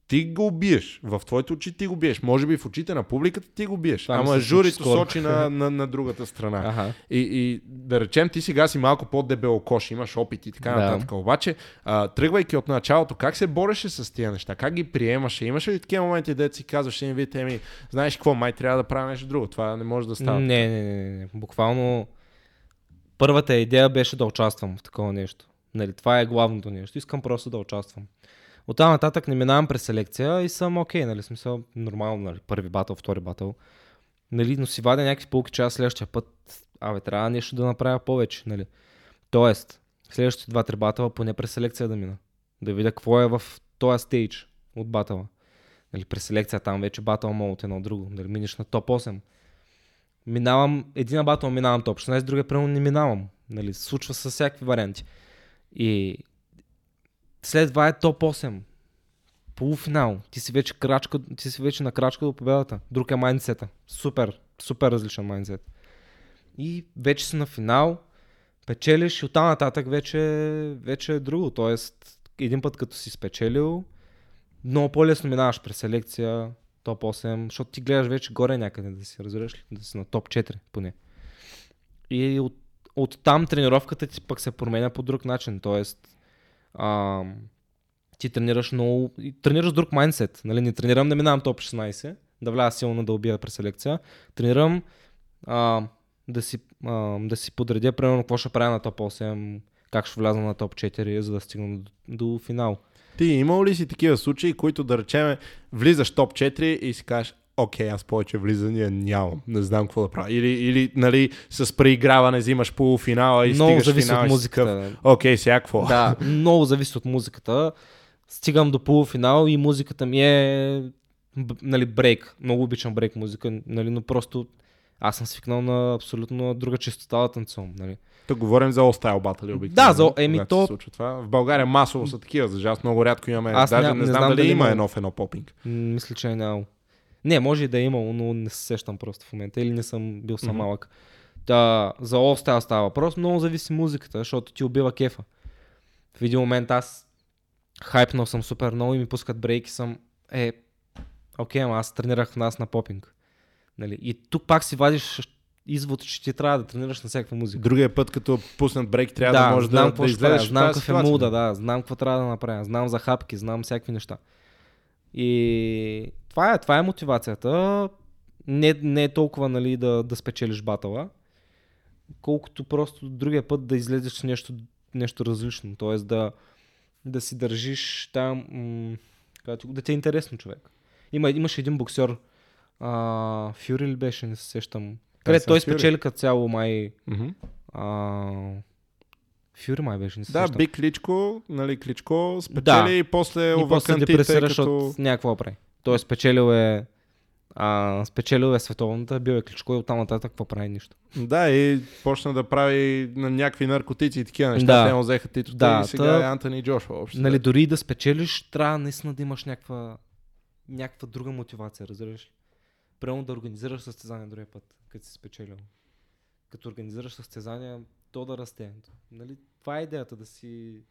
ти го биеш, в твоите очи ти го биеш, може би в очите на публиката ти го биеш, ама журито скоро. сочи на, [LAUGHS] на, на другата страна. Аха. И, и да речем, ти сега си малко по-дебелокош, имаш опит и така Да. нататък. Обаче, а, тръгвайки от началото, как се бореше с тия неща? Как ги приемаше? Имаше ли такива моменти, дето си казваш, един вид, еми, знаеш какво, май трябва да правя нещо друго. Това не може да става. Не, не, не, не, не. Буквално първата идея беше да участвам в такова нещо. Нали, това е главното нещо. Искам просто да участвам. От там нататък не минавам през селекция и съм окей, нали, смисъл, нормално, нали, първи батъл, втори батъл. Нали, но си вадя някакви полки, че аз следващия път, абе, трябва нещо да направя повече, нали. Тоест, следващите два-три батъла поне през селекция да мина. Да видя какво е в този стейдж от батъла. Нали, през селекция там вече батъл мога от едно друго. Нали, минеш на топ 8 минавам, един батъл минавам топ 16, другия примерно не минавам. Нали, случва се всякакви варианти. И след това е топ 8. Полуфинал. Ти си вече, крачка, ти си вече на крачка до победата. Друг е майндсета. Супер, супер различен майндсет. И вече си на финал. печелиш и оттам нататък вече, вече е друго. Тоест, един път като си спечелил, много по-лесно минаваш през селекция, топ 8, защото ти гледаш вече горе някъде да си, разбираш да си на топ 4 поне. И от, от там тренировката ти пък се променя по друг начин, т.е. ти тренираш много, тренираш друг майндсет, нали, не тренирам да минавам топ 16, да вляза силно да убия през селекция, тренирам а, да, си, а, да си подредя примерно какво ще правя на топ 8, как ще вляза на топ 4, за да стигна до, до финал. Ти имал ли си такива случаи, които да речеме влизаш топ 4 и си кажеш, окей, аз повече влизания нямам, не знам какво да правя. Или, или нали, с преиграване взимаш полуфинала и много стигаш зависи финал от музиката. Окей, сега какво? Да, [LAUGHS] много зависи от музиката. Стигам до полуфинал и музиката ми е нали, брейк. Много обичам брейк музика, нали, но просто аз съм свикнал на абсолютно друга чистота да танцувам. Нали. Тук говорим за all-style батали обикновено. Да, за- еми, то- се случва това. В България масово са такива, за жалост много рядко имаме. Аз Даже ням- не, знам, дали, има едно в едно попинг. Мисля, че е нямало. Не, може и да е имало, но не се сещам просто в момента. Или не съм бил Мгм. малък. Да, за All Style става въпрос. Много зависи музиката, защото ти убива кефа. В един момент аз хайпнал съм супер много и ми пускат брейки съм. Е, окей, ама аз тренирах в нас на попинг. Нали? И тук пак си вадиш извод, че ти трябва да тренираш на всякаква музика. Другия път, като пуснат брейк, трябва да, можеш знам да, да излезеш знам какъв е муда, да, знам какво трябва да направя, знам за хапки, знам всякакви неща. И това е, това е мотивацията. Не, не е толкова нали, да, да спечелиш батала, колкото просто другия път да излезеш с нещо, нещо различно. Тоест да, да си държиш там, м- да ти е интересно човек. Има, имаше един боксер, а, Фюри ли беше, не се сещам. Съм той спечели като цяло май Мгм. а, Фюри май беше, не се Да. Биг Кличко, нали, Кличко спечели Да. и после и после овакантите, депресира, като... защото някакво прави. Той е спечелил е а, спечелил е световната, бил е кличко и оттам нататък какво прави нищо. Да, и почна да прави на някакви наркотици и такива неща. Да. Те му взеха титлата Да, и сега та- е Антони Джошуа общо. Нали, дори да спечелиш, трябва наистина да имаш някаква, някаква друга мотивация, разбираш ли? Примерно да организираш състезание другия път, като си спечелил. Като организираш състезание, то да расте. Нали, това е идеята да си...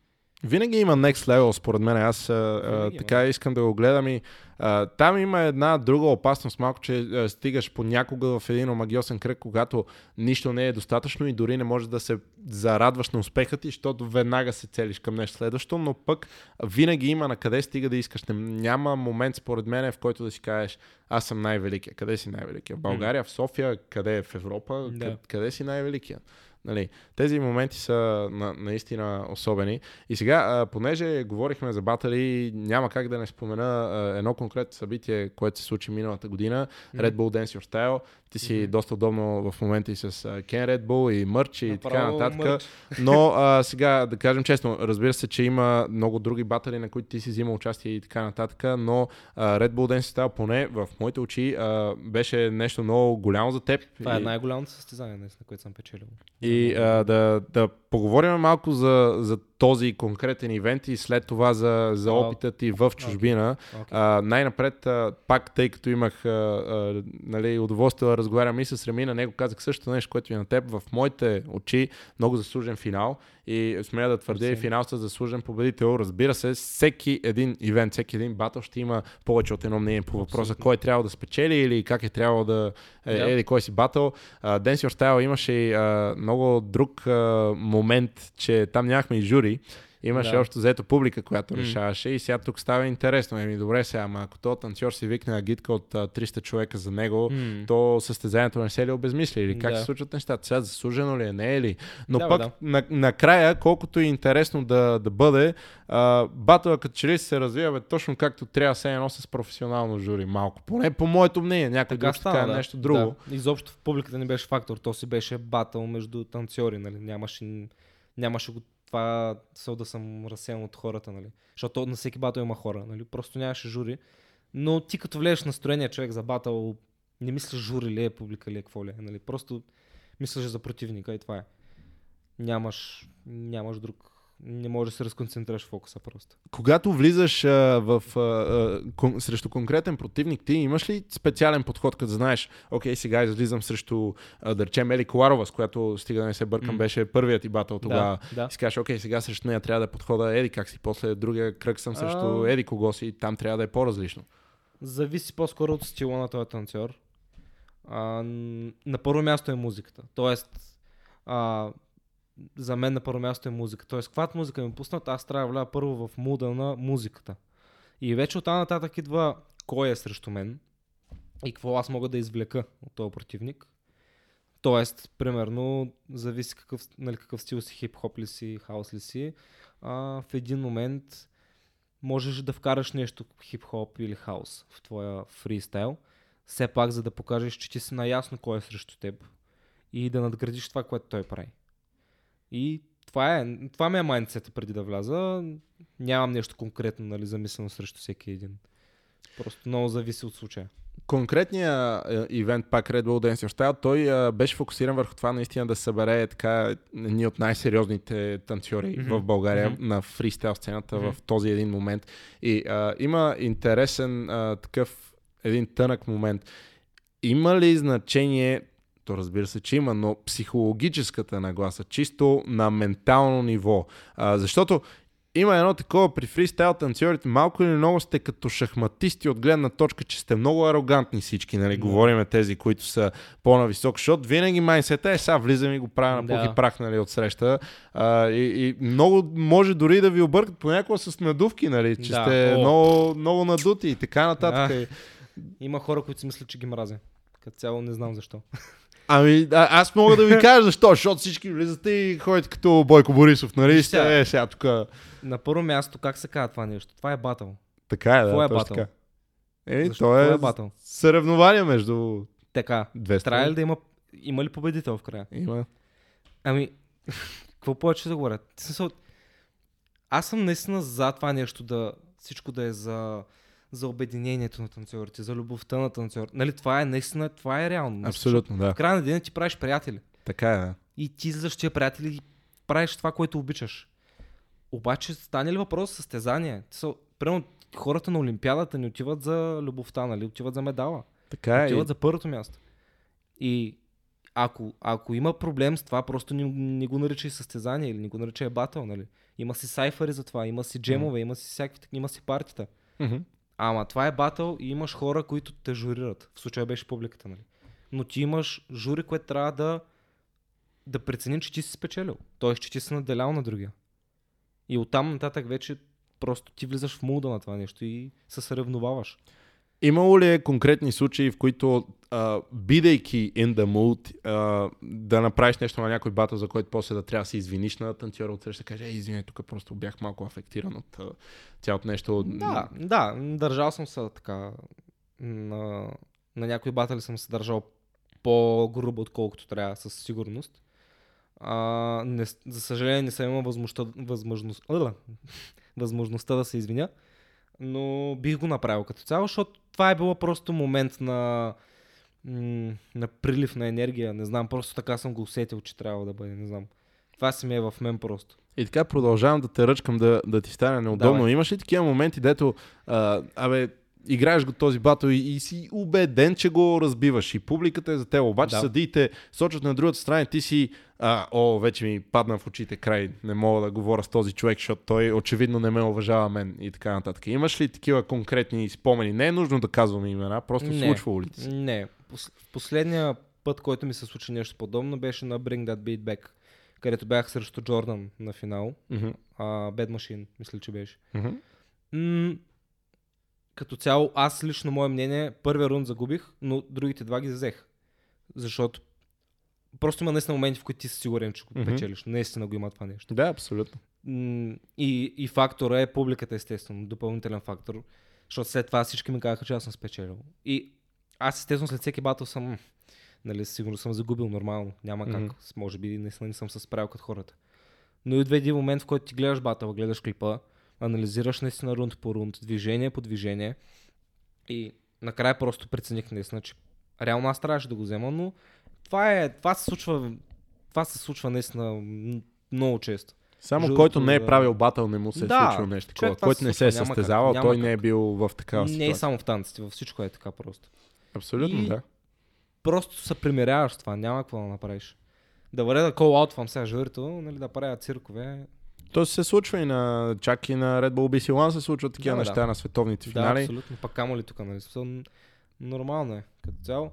Винаги има next level, според мен. Аз а, а, така искам да го гледам и а, там има една друга опасност, малко, че а, стигаш понякога в един омагиосен кръг, когато нищо не е достатъчно и дори не можеш да се зарадваш на успеха ти, защото веднага се целиш към нещо следващо, но пък винаги има на къде стига да искаш. Няма момент, според мен, в който да си кажеш, аз съм най-великия. Къде си най-великия? В България, в София, къде е в Европа, Да. къде си най-великия? Нали, тези моменти са на, наистина особени. И сега, а, понеже говорихме за батали, няма как да не спомена а, едно конкретно събитие, което се случи миналата година. Red Bull Dance Your Style. Ти си Мгм. доста удобно в момента и с Ken Red Bull и мърч и така нататък. мърч. Но а, сега, да кажем честно, разбира се, че има много други батали, на които ти си взимал участие и така нататък, но а, Red Bull Dance Your Style, поне в моите очи, а, беше нещо много голямо за теб. Това е И- най-голямото състезание, днес, на което съм печелил. и а, да, да поговорим малко за, за този конкретен ивент и след това за, за опита ти в чужбина. Okay. А, най-напред, а, пак тъй като имах а, а, нали, удоволствие да разговарям и с Реми, на него казах същото нещо, което и на теб. В моите очи много заслужен финал и смея да твърдя и финал с заслужен победител. Разбира се, всеки един ивент, всеки един батъл ще има повече от едно мнение по въпроса Абсолютно. кой е трябвало да спечели или как е трябвало да е, еди кой си батъл. Your Style имаше и а, много друг а, момент, че там нямахме и жури. Имаше Да. общо заето публика, която М. решаваше и сега тук става интересно. Еми добре сега, ама ако то танцор си викне агитка от а, 300 човека за него, М. то състезанието не се ли обезмисля или как Да. се случват нещата? Сега заслужено ли е, не е ли? Но Да, пък да. на, накрая, колкото и интересно да, да бъде, а, батъла като че ли се развива бе, точно както трябва все едно с професионално жури малко. Поне по моето мнение, някой Така друг ще каже да. нещо друго. Да. Изобщо в публиката не беше фактор, то си беше батъл между танцори, нали? Нямаше, нямаше го това сел да съм разсеян от хората, нали? Защото на всеки батъл има хора, нали? Просто нямаше жури. Но ти като влезеш настроение човек за батъл, не мислиш жури ли е, публика ли е, какво ли е, нали? Просто мислиш за противника и това е. Нямаш, нямаш друг, не можеш да се разконцентрираш фокуса просто. Когато влизаш а, в, а, кон, срещу конкретен противник, ти имаш ли специален подход, като знаеш, окей, сега излизам срещу, а, да речем, Ели Коларова, с която стига да не се бъркам, М. беше първият ти батъл тогава. Да, да. И си кажеш, окей, сега срещу нея трябва да подхода Еди как си, после другия кръг съм срещу А. Еди кого си, там трябва да е по-различно. Зависи по-скоро от стила на този танцор. А, на първо място е музиката. Тоест, а, за мен на първо място е музика. Тоест, каквато музика ми пуснат, аз трябва да вляза първо в муда на музиката. И вече оттам нататък идва кой е срещу мен и какво аз мога да извлека от този противник. Тоест, примерно, зависи какъв, нали, какъв стил си, хип-хоп ли си, хаус ли си, а, в един момент можеш да вкараш нещо хип-хоп или хаус в твоя фристайл, все пак за да покажеш, че ти си наясно кой е срещу теб и да надградиш това, което той прави. И това, е, това ми е майндсета преди да вляза. Нямам нещо конкретно нали, замислено срещу всеки един. Просто много зависи от случая. Конкретният е, ивент, пак Red Bull Dancing Style, той а, беше фокусиран върху това наистина да събере така едни от най-сериозните танцори Мгм. в България Мгм. на фристайл сцената Мгм. в този един момент. И а, има интересен а, такъв един тънък момент. Има ли значение, то разбира се, че има, но психологическата нагласа, чисто на ментално ниво? А, защото има едно такова при фристайл танцорите, малко или много сте като шахматисти от гледна точка, че сте много арогантни всички, нали? Да. Говориме тези, които са по-нависок, защото винаги майнсета е, сега влизам и го правя на пух Да. и прах, нали, от среща. А, и, и, много може дори да ви объркат понякога с надувки, нали? Че Да. сте О. много, много надути и така нататък. Да. Има хора, които си мислят, че ги мразя. Като цяло не знам защо. [LAUGHS] Ами, а, аз мога да ви [LAUGHS] кажа защо, защото всички влизате и ходите като Бойко Борисов, нали? Сега. е, сега тук. На първо място, как се казва това нещо? Това е батъл. Така е, да. Какво е батъл? така. Е, Защо? то Това е, е батъл. съревнование между Така. две. Трябва ли да има, има ли победител в края? Има. Ами, какво повече да говоря? В Смисъл, аз съм наистина за това нещо да всичко да е за, за обединението на танцорите, за любовта на танцорите. Нали, това е наистина, това е реално. Абсолютно, да. В края на деня ти правиш приятели. Така е, да. И ти за тия приятели и правиш това, което обичаш. Обаче стане ли въпрос за състезание? Са, примерно, хората на Олимпиадата не отиват за любовта, нали? Отиват за медала. Така е. Отиват И... за първото място. И ако, ако има проблем с това, просто не, не го наричай състезание или не го наричай батъл, нали? Има си сайфари за това, има си джемове, има си всякакви, има си партита. Мгм. Ама това е батъл и имаш хора, които те журират. В случая беше публиката, нали? Но ти имаш жури, което трябва да, да прецени, че ти си спечелил. Тоест, че ти си наделял на другия. И оттам нататък вече просто ти влизаш в муда на това нещо и се съревноваваш. Имало ли е конкретни случаи, в които, а, бидейки in the mood, а, да направиш нещо на някой батъл, за който после да трябва да се извиниш на танцора от среща, каже, ей, извиняй, тук просто бях малко афектиран от цялото нещо. Да, да, държал съм се така. На, на някои батали съм се държал по-грубо, отколкото трябва, със сигурност. А, не, за съжаление не съм имал възможността, възможност, [LAUGHS] възможността да се извиня, но бих го направил като цяло, защото това е било просто момент на, на прилив на енергия. Не знам, просто така съм го усетил, че трябва да бъде. Не знам. Това си ми е в мен просто. И така продължавам да те ръчкам да, да ти стане неудобно. Давай. Имаш ли такива моменти, дето, а, абе, играеш го този батъл и, и си убеден, че го разбиваш и публиката е за теб. Обаче Да. съдиите сочат на другата страна и ти си, а, о, вече ми падна в очите край, не мога да говоря с този човек, защото той очевидно не ме уважава мен и така нататък. Имаш ли такива конкретни спомени? Не е нужно да казваме имена, просто Не. ти се? Не. Пос- Последния път, който ми се случи нещо подобно, беше на Bring That Beat Back, където бях срещу Джордан на финал. А, Bad Machine, мисля, че беше. М- като цяло, аз лично мое мнение, първия рунд загубих, но другите два ги взех. Защото просто има наистина моменти, в които ти си сигурен, че го Мгм. печелиш. Наистина го има това нещо. Да, абсолютно. И, и фактора е публиката, естествено, допълнителен фактор. Защото след това всички ми казаха, че аз съм спечелил. И аз, естествено, след всеки батъл съм, нали, сигурно съм загубил нормално. Няма как. С- Може би наистина не съм се справил като хората. Но идва един момент, в който ти гледаш батъл, гледаш клипа, анализираш наистина рунд по рунд, движение по движение. И накрая просто прецених наистина, че реално аз трябваше да го взема, но това, е, това се случва, това се случва наистина много често. Само Жълто, който не е правил батъл, не му се е Да, случило нещо такова. Който не се е състезавал, няма той как. не е бил в такава Не е ситуация. само в танците, във всичко е така просто. Абсолютно, И- да. Просто се примиряваш с това, няма какво да направиш. Да въря да call-outвам сега журито, нали, да правя циркове. То се случва и на, чак и на Red Bull BC One се случват такива Да, неща да. на световните Да, финали. абсолютно. Пак камо ли тук, нали? Нормално е, като цяло.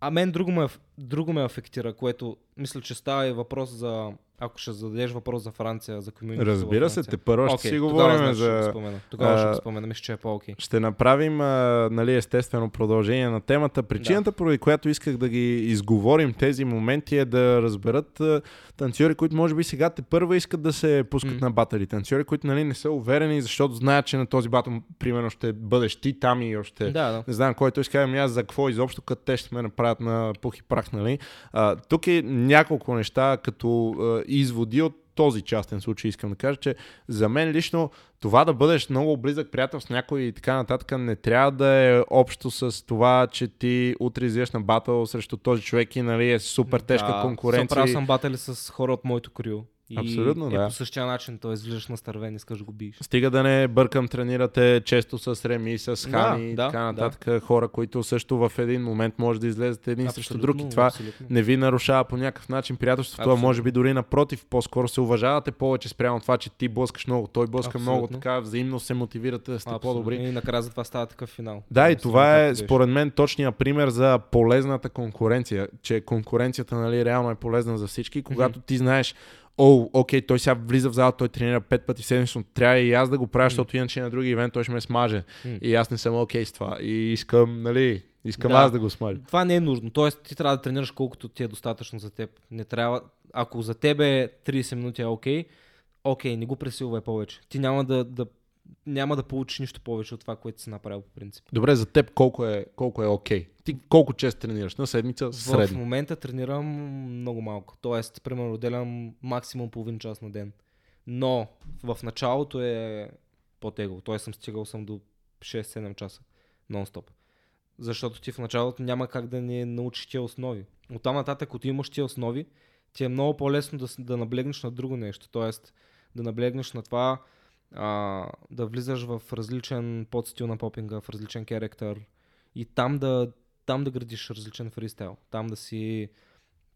А мен друго ме, друго ме афектира, което мисля, че става и въпрос за... Ако ще зададеш въпрос за Франция, за комьюнити. Разбира се, те първо ще Окей, си тогава, говорим значи, ще го за... спомена. Тогава ще а, го спомена, мисля, че е по-окей. Ще направим, а, нали, естествено, продължение на темата. Причината, поради която исках да ги изговорим тези моменти е да разберат а, танцори, които може би сега те първа искат да се пускат М. на батали. Танцори, които нали, не са уверени, защото знаят, че на този батъл, примерно, ще бъдеш ти там и още Да, да. не знам кой той ще аз за какво изобщо, като те ще ме направят на пух и прах, нали? А, тук е няколко неща като изводи от този частен случай искам да кажа, че за мен лично това да бъдеш много близък приятел с някой и така нататък не трябва да е общо с това, че ти утре излизаш на батъл срещу този човек и нали, е супер тежка да, конкуренция. Съм правил съм батали с хора от моето крио. И Абсолютно, е да. по същия начин, т.е. излизаш на стървен, искаш да го биеш. Стига да не бъркам, тренирате често с Реми, с Хани и да, така да. нататък. Хора, които също в един момент може да излезете един срещу Абсолютно, друг. И това абсолютно. не ви нарушава по някакъв начин приятелството, а Абсолютно. може би дори напротив, по-скоро се уважавате повече спрямо това, че ти блъскаш много, той блъска много, Абсолютно. така взаимно се мотивирате да сте Абсолютно. по-добри. И накрая за това става такъв финал. Да, и това е според мен точният пример за полезната конкуренция, че конкуренцията нали, реално е полезна за всички, когато ти знаеш, о, окей, той сега влиза в зала, той тренира пет пъти седмично, трябва и аз да го правя, защото иначе на други ивент той ще ме смаже. И аз не съм окей с това. И искам, нали, искам Да. аз да го смажа. Това не е нужно. Тоест, ти трябва да тренираш колкото ти е достатъчно за теб. Не трябва. Ако за тебе 30 минути е окей, окей, не го пресилвай повече. Ти няма да, да, няма да получиш нищо повече от това, което си направил по принцип. Добре, за теб колко е, колко е окей? Ти колко често тренираш? На седмица? В Средно. момента тренирам много малко. Тоест, примерно, отделям максимум половин час на ден. Но в началото е по-тегло. Тоест съм стигал съм до 6-7 часа нон-стоп. Защото ти в началото няма как да не научиш тия основи. От там нататък, ако ти имаш тия основи, ти е много по-лесно да, да наблегнеш на друго нещо. Тоест, да наблегнеш на това а, да влизаш в различен подстил на попинга, в различен керектър и там да, там да градиш различен фристайл. Там да си...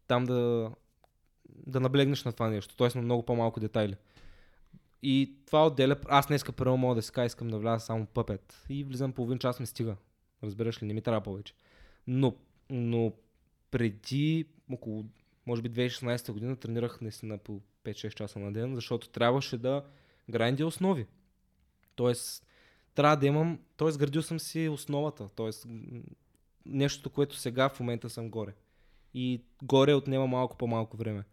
Там да, да наблегнеш на това нещо. Тоест на много по-малко детайли. И това отделя... Аз днеска първо мога да си искам да вляза само пъпет. И влизам половин час ми стига. Разбираш ли, не ми трябва повече. Но, но преди около, може би 2016 година тренирах наистина по 5-6 часа на ден, защото трябваше да грандя основи. Тоест, трябва да имам, т.е. градил съм си основата, т.е. нещото, което сега в момента съм горе. И горе отнема малко по-малко време.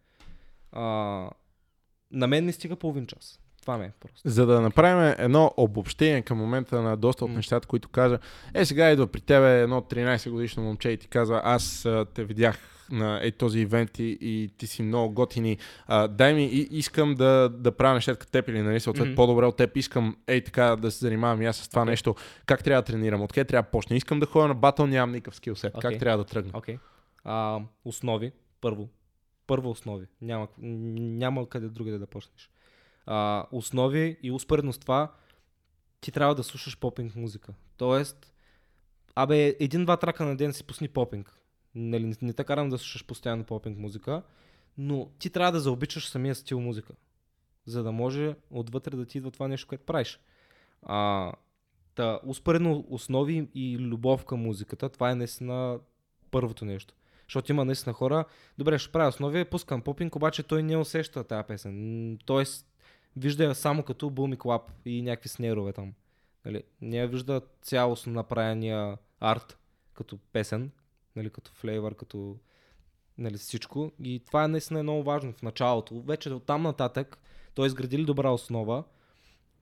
А, на мен не стига половин час. Това ме е просто. За да направим едно обобщение към момента на доста от нещата, които кажа. Е, сега идва при тебе едно 13 годишно момче и ти казва, аз те видях на е, този ивент и, и ти си много готини. А, дай ми, и, искам да, да правя нещата като теб или нали, съответно Мгм. по-добре от теб. Искам, ей така, да се занимавам и аз с това Окей. нещо. Как трябва да тренирам? Откъде трябва да почна? Искам да ходя на батъл, нямам никакъв скилсет. Как Окей. трябва да тръгна? Okay. А, основи, първо. Първо основи. Няма, няма къде другаде да почнеш. А, основи и успоредно с това ти трябва да слушаш попинг музика. Тоест, абе, един-два трака на ден си пусни попинг. Нали, не, не те карам да слушаш постоянно попинг музика, но ти трябва да заобичаш самия стил музика, за да може отвътре да ти идва това нещо, което правиш. А, та, успоредно основи и любов към музиката, това е наистина първото нещо. Защото има наистина хора, добре, ще правя основи, пускам попинг, обаче той не усеща тази песен. Тоест, вижда я само като бум и клап и някакви снерове там. Нали? Не я вижда цялостно направения арт като песен, нали, като флейвър, като нали, всичко. И това е наистина много важно в началото. Вече от там нататък той изгради ли добра основа,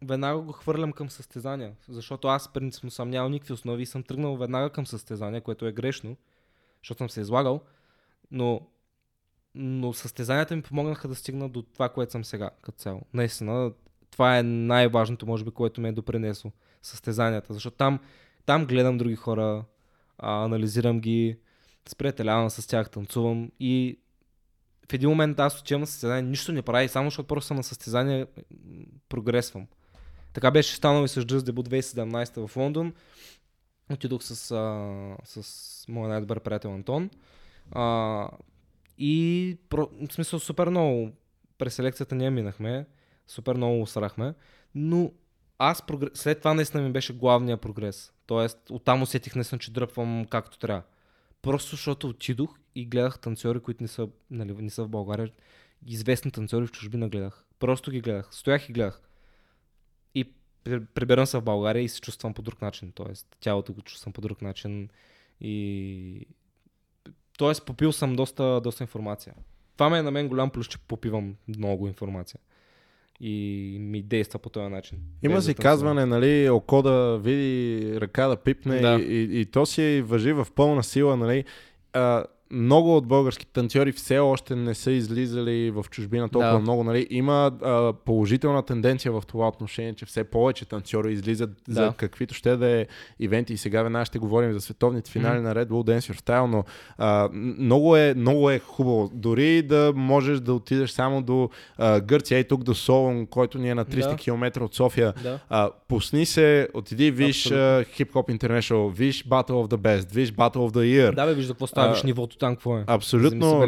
веднага го хвърлям към състезания. Защото аз принципно съм нямал никакви основи и съм тръгнал веднага към състезания, което е грешно, защото съм се излагал. Но, но състезанията ми помогнаха да стигна до това, което съм сега като цяло. Наистина, това е най-важното, може би, което ме е допринесло. Състезанията. Защото там, там гледам други хора, анализирам ги, сприятелявам с тях, танцувам и в един момент аз отивам на състезание, нищо не прави, само защото просто съм на състезание, прогресвам. Така беше станало и с Just Debut 2017 в Лондон. Отидох с, а, с моя най-добър приятел Антон. А, и про, в смисъл супер много през селекцията ние минахме, супер много усрахме, но аз прогрес... след това наистина ми беше главния прогрес. Тоест, оттам усетих наистина, че дръпвам както трябва. Просто защото отидох и гледах танцори, които не са, нали, не са в България. Известни танцори в чужбина гледах. Просто ги гледах. Стоях и гледах. И прибирам се в България и се чувствам по друг начин. Тоест, тялото го чувствам по друг начин. И... Тоест, попил съм доста, доста информация. Това ме е на мен голям плюс, че попивам много информация и ми действа по този начин. Има си казване, нали, око да види, ръка да пипне да. И, и, и то си въжи в пълна сила, нали. А, много от български танцори все още не са излизали в чужбина толкова да. много. Нали? Има а, положителна тенденция в това отношение, че все повече танцори излизат да. за каквито ще да е ивенти. И сега веднага ще говорим за световните финали mm. на Red Bull Dance Your Style, но а, много, е, много е хубаво. Дори да можеш да отидеш само до а, Гърция и тук до Солон, който ни е на 300 да. км от София. Да. А, пусни се, отиди, виж Hip Hop International, виж Battle of the Best, виж Battle of the Year. Да, бе, виж за какво ставиш нивото там какво е. Абсолютно.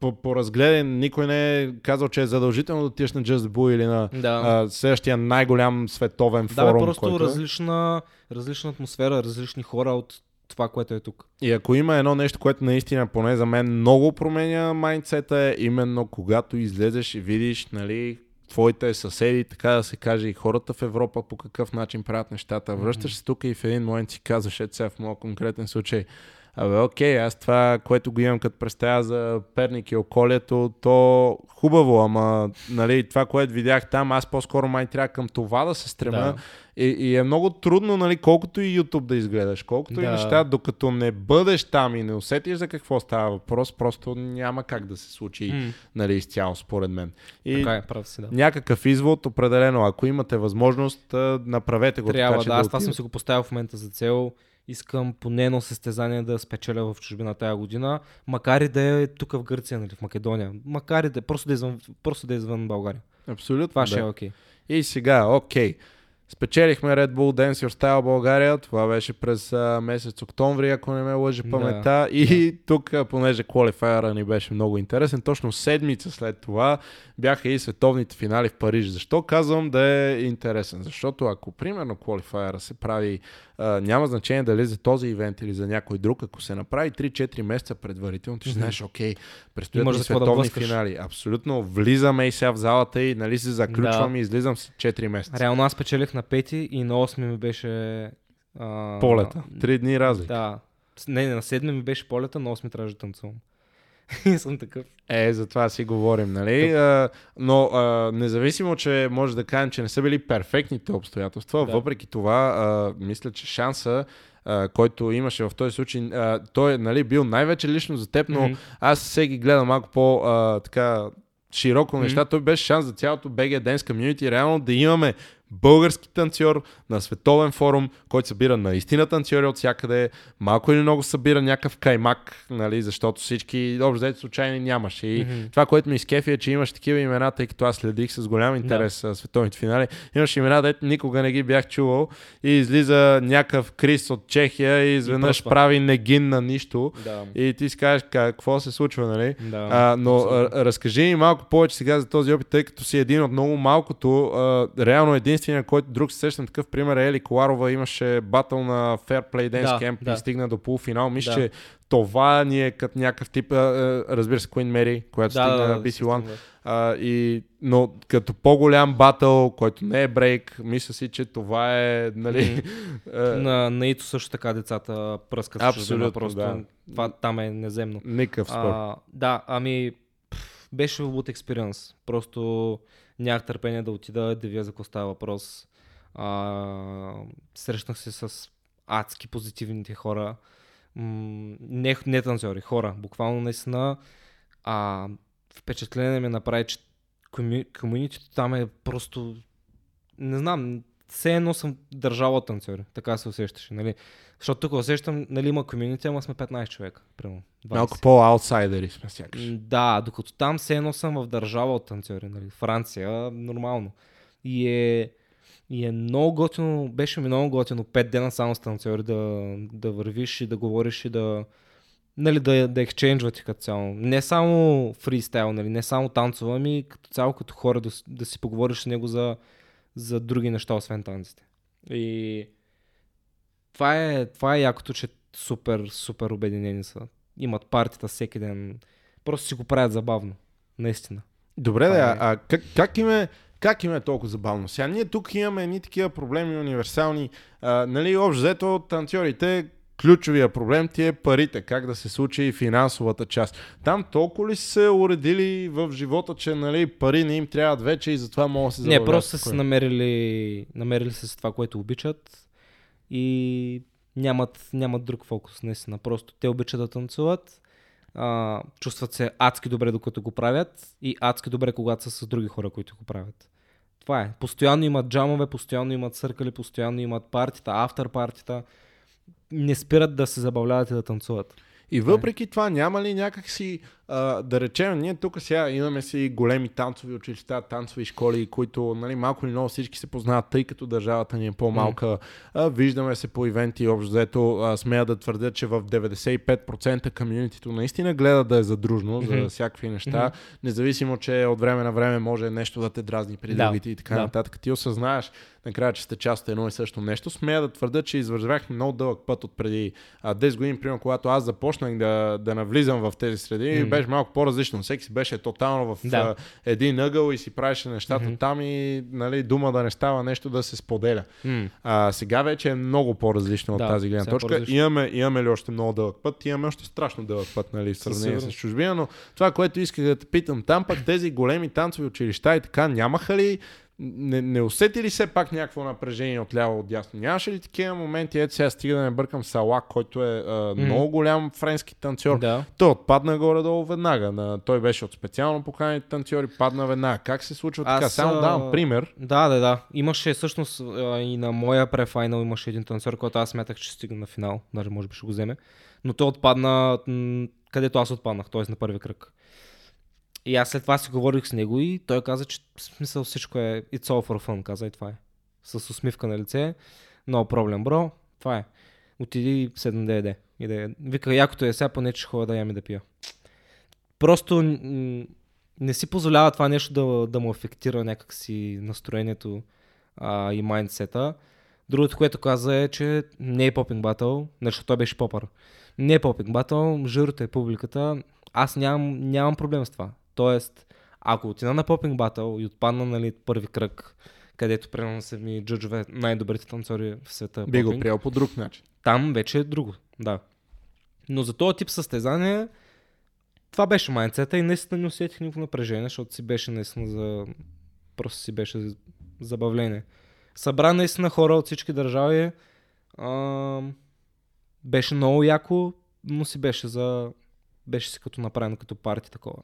По, по разгледен, никой не е казал, че е задължително да отидеш на Just Bull или на да. а, следващия най-голям световен да, форум. Да, просто който... Е. различна, различна атмосфера, различни хора от това, което е тук. И ако има едно нещо, което наистина, поне за мен, много променя майндсета, е именно когато излезеш и видиш, нали, твоите съседи, така да се каже, и хората в Европа по какъв начин правят нещата. Връщаш се тук и в един момент си казваш, ето сега в моят конкретен случай, Абе, окей, аз това, което го имам като представя за Перник и околието, то хубаво, ама нали, това, което видях там, аз по-скоро май трябва към това да се стрема. Да. И, и е много трудно, нали, колкото и YouTube да изгледаш, колкото да. и неща, докато не бъдеш там и не усетиш за какво става въпрос, просто няма как да се случи mm. нали, изцяло, според мен. И така е, прав си, да. някакъв извод, определено, ако имате възможност, направете го Трябва, така, да, да аз това съм си го поставил в момента за цел искам поне едно състезание да спечеля в чужбина тази година, макар и да е тук в Гърция, нали, в Македония. Макар и да, е, просто да е извън, просто да е извън България. Абсолютно. Това да. ще е окей. Okay. И сега, окей. Okay. Спечелихме Red Bull Dance Your Style България. Това беше през а, месец октомври, ако не ме лъжи паметта. Да, и да. [LAUGHS] тук, понеже квалифайера ни беше много интересен, точно седмица след това бяха и световните финали в Париж. Защо казвам да е интересен? Защото ако примерно квалифайера се прави, а, няма значение дали за този ивент или за някой друг, ако се направи 3-4 месеца предварително, ти знаеш, окей, предстоят ни световни да финали. Абсолютно. Влизаме и сега в залата и нали се заключвам да. и излизам с 4 месеца. Реално аз на 5 и на 8 ми беше... А... Полета. Три дни разлика. Да. Не, не, на 7 ми беше полета, на 8 трябваше да танцувам. [LAUGHS] и съм такъв. Е, за това си говорим, нали? А, но а, независимо, че може да кажем, че не са били перфектните обстоятелства, да. въпреки това, а, мисля, че шанса Uh, който имаше в този случай, uh, той е нали, бил най-вече лично за теб, но mm-hmm. аз всеки гледам малко по uh, така широко mm-hmm. неща. Той беше шанс за цялото BG Dance Community, реално да имаме български танцор на световен форум, който събира наистина танцори от всякъде. Малко или много събира някакъв каймак, нали, защото всички, общо взето случайни нямаше. И mm-hmm. това, което ми изкефи е, че имаш такива имена, тъй като аз следих с голям интерес да. световните финали. Имаш имена, дето никога не ги бях чувал и излиза някакъв Крис от Чехия и изведнъж и прави негин на нищо. Да. И ти си кажеш какво се случва, нали? Да, а, но а, разкажи ми малко повече сега за този опит, тъй като си един от много малкото, а, реално един единствения, който друг се сещам такъв пример е Ели Коларова, имаше батъл на Fair Play Dance да, Camp да. и стигна до полуфинал. Мисля, да. че това ни е като някакъв тип, разбира се, Queen Mary, която да, стигна да, на BC One. Да. и, но като по-голям батъл, който не е брейк, мисля си, че това е, нали... [LAUGHS] на, на Ито също така децата пръскат Абсолютно, просто. Да. Това там е неземно. Никакъв спор. А, да, ами беше в experience. Просто нямах търпение да отида да вия за какво става въпрос. А, срещнах се с адски позитивните хора. М- не, не танцори, хора. Буквално наистина а, впечатление ми направи, че комьюнитито там е просто не знам, все едно съм държала танцори. Така се усещаше, нали? Защото тук усещам, нали има комьюнити, ама сме 15 човека. Примерно, 20. Малко по-аутсайдери сме сякаш. Да, докато там все едно съм в държава от танцори, нали? Франция, нормално. И е, и е много готино, беше ми много готино 5 дена само с танцори да, да вървиш и да говориш и да, нали, да, да ексченджвате като цяло. Не само фристайл, нали, не само танцова, ами като цяло като хора да, да си поговориш с него за, за други неща, освен танците. И това е, това е якото, че супер, супер обединени са. Имат партията всеки ден. Просто си го правят забавно. Наистина. Добре, да, е. а как, как, им е, как им е толкова забавно? Сега ние тук имаме едни такива проблеми универсални. А, нали, общо взето танцорите, ключовия проблем ти е парите, как да се случи и финансовата част. Там толкова ли се уредили в живота, че нали, пари не им трябват вече и затова могат да се Не, просто са спокойно? намерили, намерили са си това, което обичат и нямат, нямат друг фокус, наистина. Просто те обичат да танцуват, а, чувстват се адски добре докато го правят и адски добре когато са с други хора, които го правят. Това е. Постоянно имат джамове, постоянно имат съркали, постоянно имат партита, автор партита. Не спират да се забавляват и да танцуват. И въпреки това няма ли някакси, а, да речем, ние тук сега имаме си големи танцови училища, танцови школи, които нали, малко или много всички се познават, тъй като държавата ни е по-малка. А, виждаме се по ивенти, общо взето а, смея да твърдя, че в 95% комьюнитито наистина гледа да е задружно за Мгм. всякакви неща, независимо, че от време на време може нещо да те дразни при Да, другите и така да. нататък. Ти осъзнаеш накрая, че сте част от едно и също нещо. Смея да твърда, че извървяхме много дълъг път от преди а, 10 години, примерно, когато аз започнах да, да навлизам в тези среди, Мгм. Беше малко по-различно. Всеки си беше тотално в Да. един ъгъл и си правеше нещата Мгм. там и нали, дума да не става нещо да се споделя. М. А, сега вече е много по-различно Да, от тази гледна точка. по-различно. Имаме, имаме ли още много дълъг път? Имаме още страшно дълъг път, нали, в сравнение с чужбина, но това, което исках да те питам, там пък тези големи танцови училища и така, нямаха ли не, не усети ли все пак някакво напрежение от ляво от дясно? Нямаше ли такива моменти? Ето сега стига да не бъркам Салак, който е а, много голям френски танцор. Да. Той отпадна горе-долу веднага. На, той беше от специално поканените танцори, падна веднага. Как се случва така? Аз, Само а, давам пример. Да, да, да. Имаше всъщност и на моя префайнал имаше един танцор, който аз смятах, че ще стигне на финал. Даже може би ще го вземе. Но той отпадна където аз отпаднах, т.е. на първи кръг. И аз след това си говорих с него и той каза, че в смисъл всичко е it's all for fun, каза и това е. С усмивка на лице. No проблем, бро. Това е. Отиди и седна да яде. И да яде. Вика, якото е сега, поне че ходя да ям и да пия. Просто не си позволява това нещо да, да му афектира някакси настроението а, и майндсета. Другото, което каза е, че не е попинг батъл, защото той беше попър. Не е попинг батъл, журата е публиката. Аз нямам, нямам проблем с това. Тоест, ако отида на попинг батъл и отпадна нали, първи кръг, където примерно са ми джуджове най-добрите танцори в света. Би го приел по друг начин. там вече е друго, да. Но за този тип състезание това беше майнцета и наистина не усетих никакво напрежение, защото си беше наистина за... Просто си беше за- забавление. Събра наистина хора от всички държави. А, беше много яко, но си беше за... Беше си като направено като парти такова.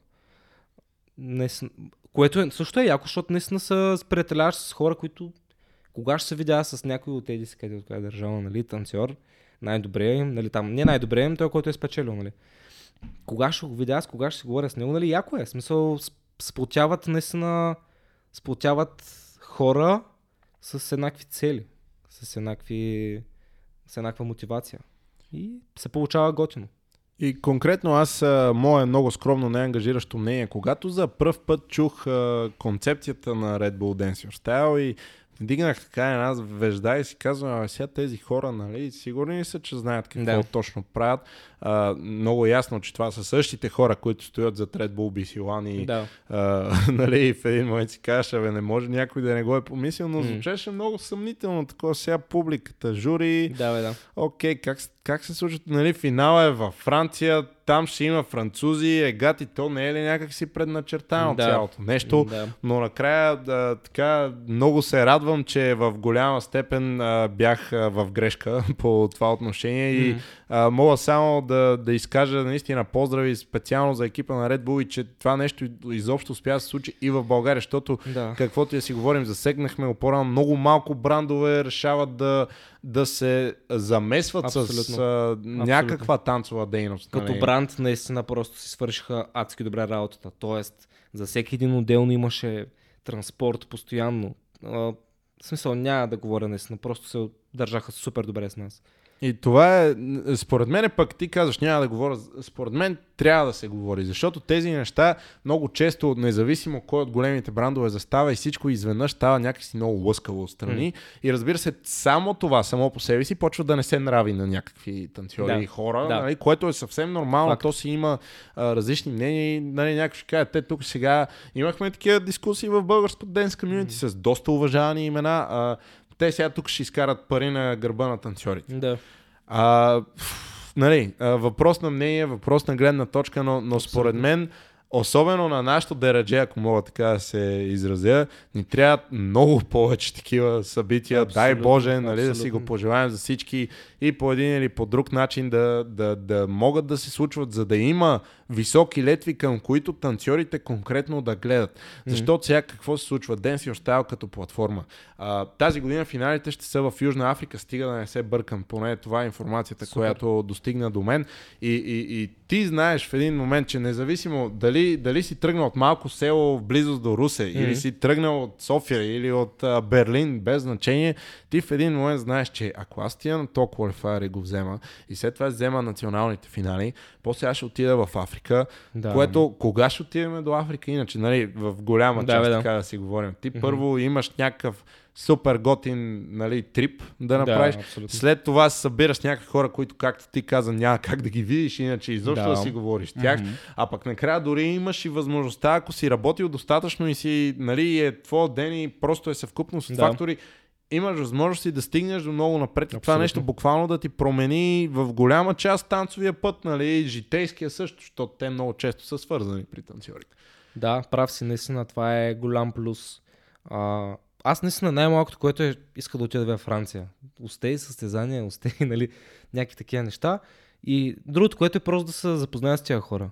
Наистина, което е, също е яко, защото наистина се приятеляваш с хора, които кога ще се видя с някой от си къде от коя държава, нали, танцор, най-добре им, нали, там, не най-добре им, той, който е спечелил, нали. Кога ще го видя, с кога ще си говоря с него, нали, яко е, смисъл, сплотяват наистина, сплотяват хора с еднакви цели, с еднакви, с еднаква мотивация. И се получава готино. И конкретно аз, мое много скромно неангажиращо мнение, когато за първ път чух а, концепцията на Red Bull Dance Your Style и вдигнах така една вежда и си казвам, а сега тези хора, нали, сигурни ли са, че знаят какво Да. точно правят? А, много ясно, че това са същите хора, които стоят за Red Bull BC One и Да. а, [LAUGHS] нали, в един момент си кажеш, абе, не може някой да не го е помислил, но звучеше много съмнително такова сега публиката, жури, Да, бе, да. Окей, как, как как се случва, нали, финала е във Франция, там ще има французи, егати, то не е ли някак си предначертано да. цялото нещо, да. но накрая да, така много се радвам, че в голяма степен а, бях а, в грешка [LAUGHS] по това отношение mm. и а, мога само да, да изкажа наистина поздрави специално за екипа на Red Bull и че това нещо изобщо успя да се случи и в България, защото да. каквото я си говорим, засегнахме опора, много малко брандове решават да, да се замесват Абсолютно. с а, някаква танцова дейност. Като нали? бранд наистина просто си свършиха адски добре работата. Тоест, за всеки един отделно имаше транспорт постоянно. А, в смисъл няма да говоря наистина, просто се държаха супер добре с нас. И това е, според мен пък ти казваш, няма да говоря, според мен трябва да се говори, защото тези неща много често, независимо кой от големите брандове застава и всичко изведнъж става някакси много лъскаво отстрани. Mm. И разбира се, само това, само по себе си, почва да не се нрави на някакви танцори да. и хора, да. нали, което е съвсем нормално. Факт. То си има а, различни мнения нали, някой ще каже, те тук сега имахме такива дискусии в българско денс комьюнити mm. с доста уважавани имена. А, те сега тук ще изкарат пари на гърба на танцорите. Да. А, нали, въпрос на мнение, въпрос на гледна точка, но, но според мен особено на нашото дерадже, ако мога така да се изразя, ни трябват много повече такива събития. Абсолютно, Дай Боже, нали, да си го пожелаем за всички и по един или по друг начин да, да, да могат да се случват, за да има високи летви, към които танцорите конкретно да гледат. Защото сега какво се случва? Your Style като платформа. А, тази година финалите ще са в Южна Африка, стига да не се бъркам. Поне това е информацията, Супер. която достигна до мен. И, и, и ти знаеш в един момент, че независимо дали, дали си тръгнал от малко село в близост до Русе, mm-hmm. или си тръгнал от София, или от а, Берлин, без значение, ти в един момент знаеш, че ако аз тия на то квалифайер и го взема, и след това взема националните финали, после аз ще отида в Африка, да. което кога ще отидем до Африка, иначе, нали, в голяма част, да, така да си говорим. Ти mm-hmm. първо имаш някакъв супер готин нали, трип да направиш. Да, След това се събираш някакви хора, които, както ти каза, няма как да ги видиш, иначе изобщо да, да си говориш с тях. Mm-hmm. А пък накрая дори имаш и възможността, ако си работил достатъчно и си, нали, е твой ден и просто е съвкупност от да. фактори, имаш възможности да стигнеш до много напред. Абсолютно. Това нещо буквално да ти промени в голяма част танцовия път, нали, житейския също, защото те много често са свързани при танцорите. Да, прав си, наистина, това е голям плюс. А, аз наистина най-малкото, което е, иска да отида в Франция. Устей, състезания, устей, [LAUGHS] нали, някакви такива неща. И другото, което е просто да се запозная с тия хора.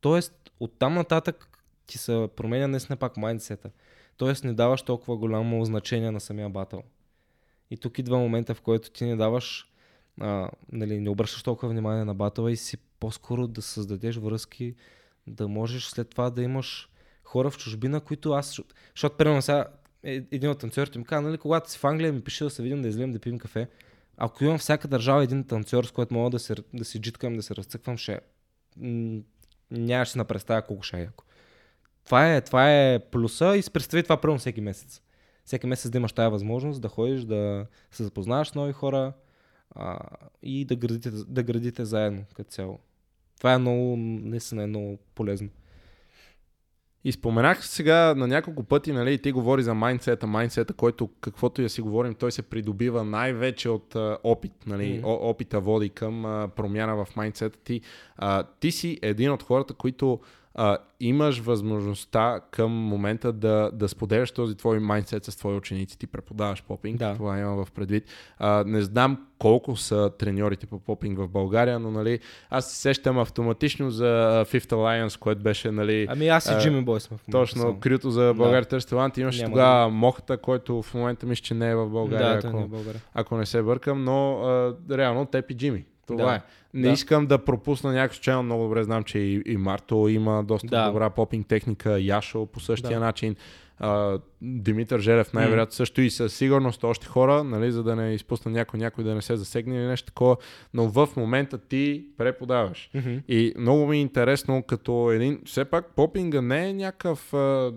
Тоест, оттам нататък ти се променя наистина пак майндсета. Тоест, не даваш толкова голямо значение на самия батъл. И тук идва момента, в който ти не даваш, а, нали, не обръщаш толкова внимание на батъла и си по-скоро да създадеш връзки, да можеш след това да имаш хора в чужбина, които аз, защото примерно сега е, един от танцорите ми каза, нали, когато си в Англия ми пише да се видим да излезем да пием кафе. Ако имам всяка държава един танцор, с който мога да, се, да си джиткам, да се разцъквам, ще нямаше си на представя колко ще е яко. Това е, това е плюса и си представи това първо всеки месец. Всеки месец да имаш тази възможност да ходиш, да се запознаваш с нови хора а, и да градите, да градите заедно като цяло. Това е много, наистина е много полезно. И споменах сега на няколко пъти, нали, ти говори за майндсета, майндсета, който каквото и да си говорим, той се придобива най-вече от а, опит, нали, mm. О, опита води към а, промяна в майндсета ти. А, ти си един от хората, които а, имаш възможността към момента да, да споделяш този твой майндсет с твои ученици, ти преподаваш попинг, да. това имам в предвид. А, не знам колко са треньорите по попинг в България, но нали, аз се сещам автоматично за Fifth Alliance, което беше нали... Ами аз и Джимми Бой сме в момента. Точно, крито за България да. талант. Имаше тогава да. Мохата, който в момента мисля, че не е в България, да, ако, не е България. ако не се бъркам, но а, реално теб и Джими. Това да. е. Не да. искам да пропусна някакъв случайно. Много добре знам, че и, и Марто има доста да. добра попинг техника. Яшо по същия да. начин. А, Димитър Желев най-вероятно mm. също и със сигурност още хора, нали, за да не изпусна някой, някой да не се засегне или нещо такова, но в момента ти преподаваш. Mm-hmm. И много ми е интересно, като един, все пак попинга не е някакъв а,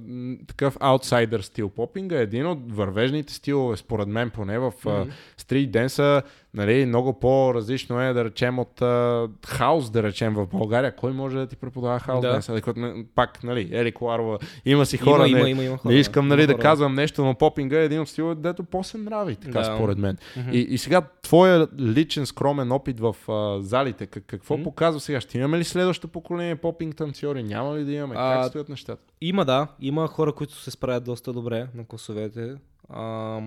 такъв аутсайдер стил. Попинга е един от вървежните стилове, според мен поне в mm-hmm. стрит денса, нали, много по-различно е да речем от а, хаос, да речем в България. Кой може да ти преподава хаос да. денса? Пак, нали, Ели Коларова, има си хора, има, не, има, има, има хора. Не искам нали, да казвам нещо, но попинга е един от стиловете, дето по-се нрави, така да. според мен. Mm-hmm. И, и сега, твоя личен скромен опит в а, залите, как, какво mm-hmm. показва сега? Ще имаме ли следващото поколение попинг танцори? Няма ли да имаме? А, как стоят нещата? Има, да. Има хора, които се справят доста добре на класовете. А,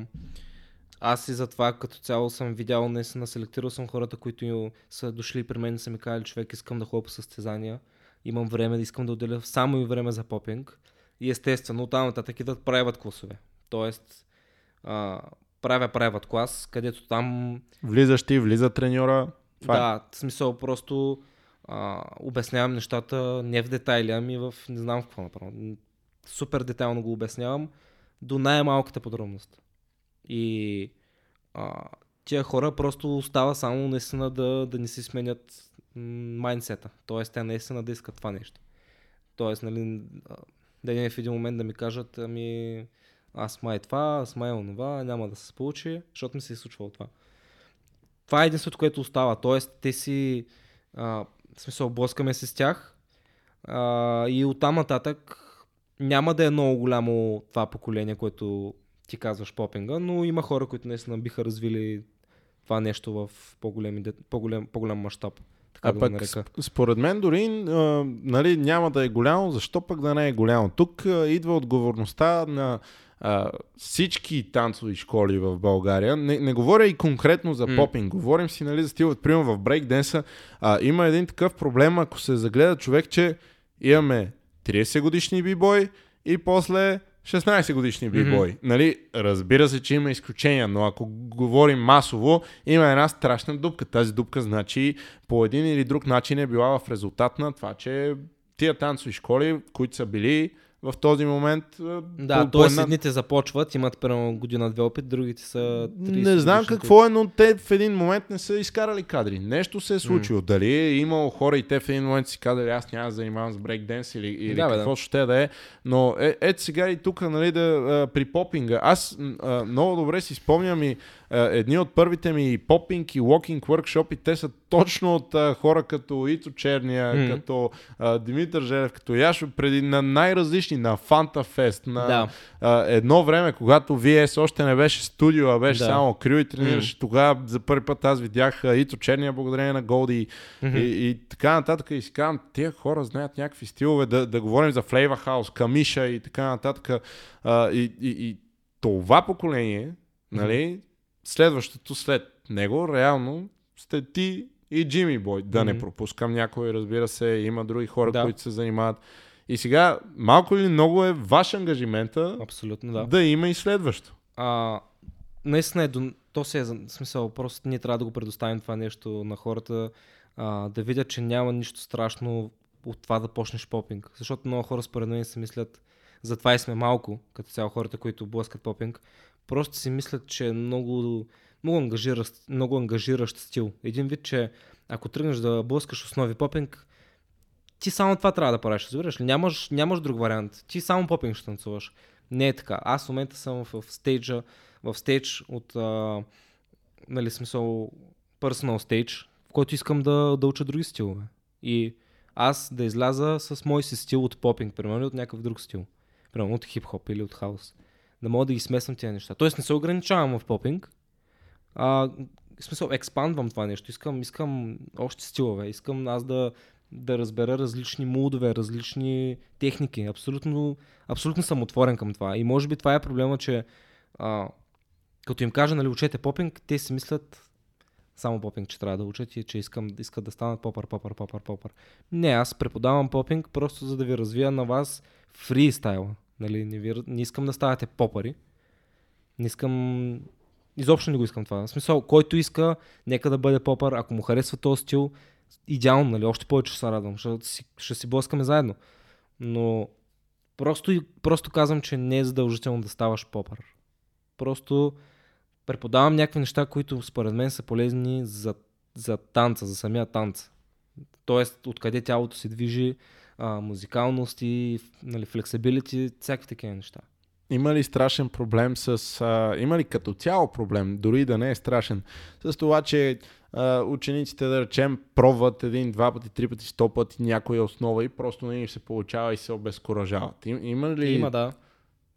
аз и затова като цяло съм видял, наистина селектирал съм хората, които са дошли при мен и са ми казали, човек, искам да ходя по състезания, имам време, да искам да отделя само и време за попинг. И естествено, оттам нататък идват правят класове. Тоест, а, правя правят клас, където там... Влизаш ти, влиза треньора. Това е. да, в смисъл просто а, обяснявам нещата не в детайли, ами в не знам в какво направо. Супер детайлно го обяснявам до най-малката подробност. И а, тия хора просто остава само наистина да, да не си сменят майндсета. Тоест, те наистина да искат това нещо. Тоест, нали, да не в един момент да ми кажат, ами аз май това, аз май онова, няма да се получи, защото ми се е случвало това. Това е единството, което остава. Тоест, те си, а, в смисъл, блъскаме се с тях а, и оттам нататък няма да е много голямо това поколение, което ти казваш попинга, но има хора, които наистина биха развили това нещо в по-голем, по-голем, по-голям мащаб. Така а да пък, според мен дори а, нали, няма да е голямо, защо пък да не е голямо? Тук а, идва отговорността на а, всички танцови школи в България. Не, не говоря и конкретно за mm. попинг, говорим си нали, за стил, примерно в брейкденса. А, има един такъв проблем, ако се загледа човек, че имаме 30 годишни бибой и после 16 годишни бибой. Mm-hmm. Нали, разбира се, че има изключения, но ако говорим масово, има една страшна дупка. Тази дупка значи по един или друг начин е била в резултат на това, че тия танцови школи, които са били в този момент. Да, т.е. една... едните започват, имат примерно година-две опит, другите са 30 Не знам какво е, но те в един момент не са изкарали кадри. Нещо се е случило. Mm. Дали е имало хора и те в един момент си казали, аз няма да занимавам с брейкденс или, или да, какво да. ще да е. Но е, ето сега и тук, нали, да, а, при попинга. Аз а, много добре си спомням и едни от първите ми попинг и walking workshop те са точно от а, хора като Ито Черния, mm. като а, Димитър Желев, като Яшо, преди на най-различни, на Фанта Фест, на да. а, едно време, когато VS още не беше студио, а беше да. само крю и тренираше, mm. тогава за първи път аз видях а, Ито Черния благодарение на Голди mm-hmm. и, и така нататък. И си казвам, тия хора знаят някакви стилове, да, да говорим за Flavor House, Камиша и така нататък. А, и, и, и това поколение, нали, следващото след него, реално сте ти и Джими Бой. Да mm-hmm. не пропускам някой, разбира се, има други хора, да. които се занимават. И сега, малко или много е ваш ангажимента Абсолютно, да. да има и следващо. А, наистина е, то се е смисъл, просто ние трябва да го предоставим това нещо на хората, а, да видят, че няма нищо страшно от това да почнеш попинг. Защото много хора според мен си мислят, затова и сме малко, като цяло хората, които блъскат попинг, просто си мислят, че е много, много, ангажиращ, много ангажиращ стил. Един вид, че ако тръгнеш да блъскаш основи попинг, ти само това трябва да правиш, разбираш ли? Нямаш, нямаш друг вариант. Ти само попинг ще танцуваш. Не е така. Аз в момента съм в, в стейджа, в стейдж от, а, нали, смисъл, personal stage, в който искам да, да уча други стилове. И аз да изляза с мой си стил от попинг, примерно от някакъв друг стил. Примерно от хип-хоп или от хаус да мога да ги смесвам тези неща. Тоест не се ограничавам в попинг, а, в смисъл експандвам това нещо. Искам, искам още стилове, искам аз да, да разбера различни мудове, различни техники. Абсолютно, абсолютно съм отворен към това. И може би това е проблема, че а, като им кажа, нали, учете попинг, те си мислят само попинг, че трябва да учат и че искам, искат да станат попър, попър, попър, попър. Не, аз преподавам попинг просто за да ви развия на вас фристайла. Нали, не, ви, не искам да ставате попари. Не искам... Изобщо не го искам това. В смисъл, който иска, нека да бъде попър. Ако му харесва този стил, идеално, нали? Още повече ще се радвам. Ще, ще си блъскаме заедно. Но просто, просто казвам, че не е задължително да ставаш попър. Просто преподавам някакви неща, които според мен са полезни за, за танца, за самия танц. Тоест, откъде тялото се движи, а, музикалност и нали, флексибилити, всякакви такива неща. Има ли страшен проблем с... А, има ли като цяло проблем, дори да не е страшен, с това, че а, учениците, да речем, пробват един, два пъти, три пъти, сто пъти някоя основа и просто не им се получава и се обезкуражават? Им, има ли... Има, да.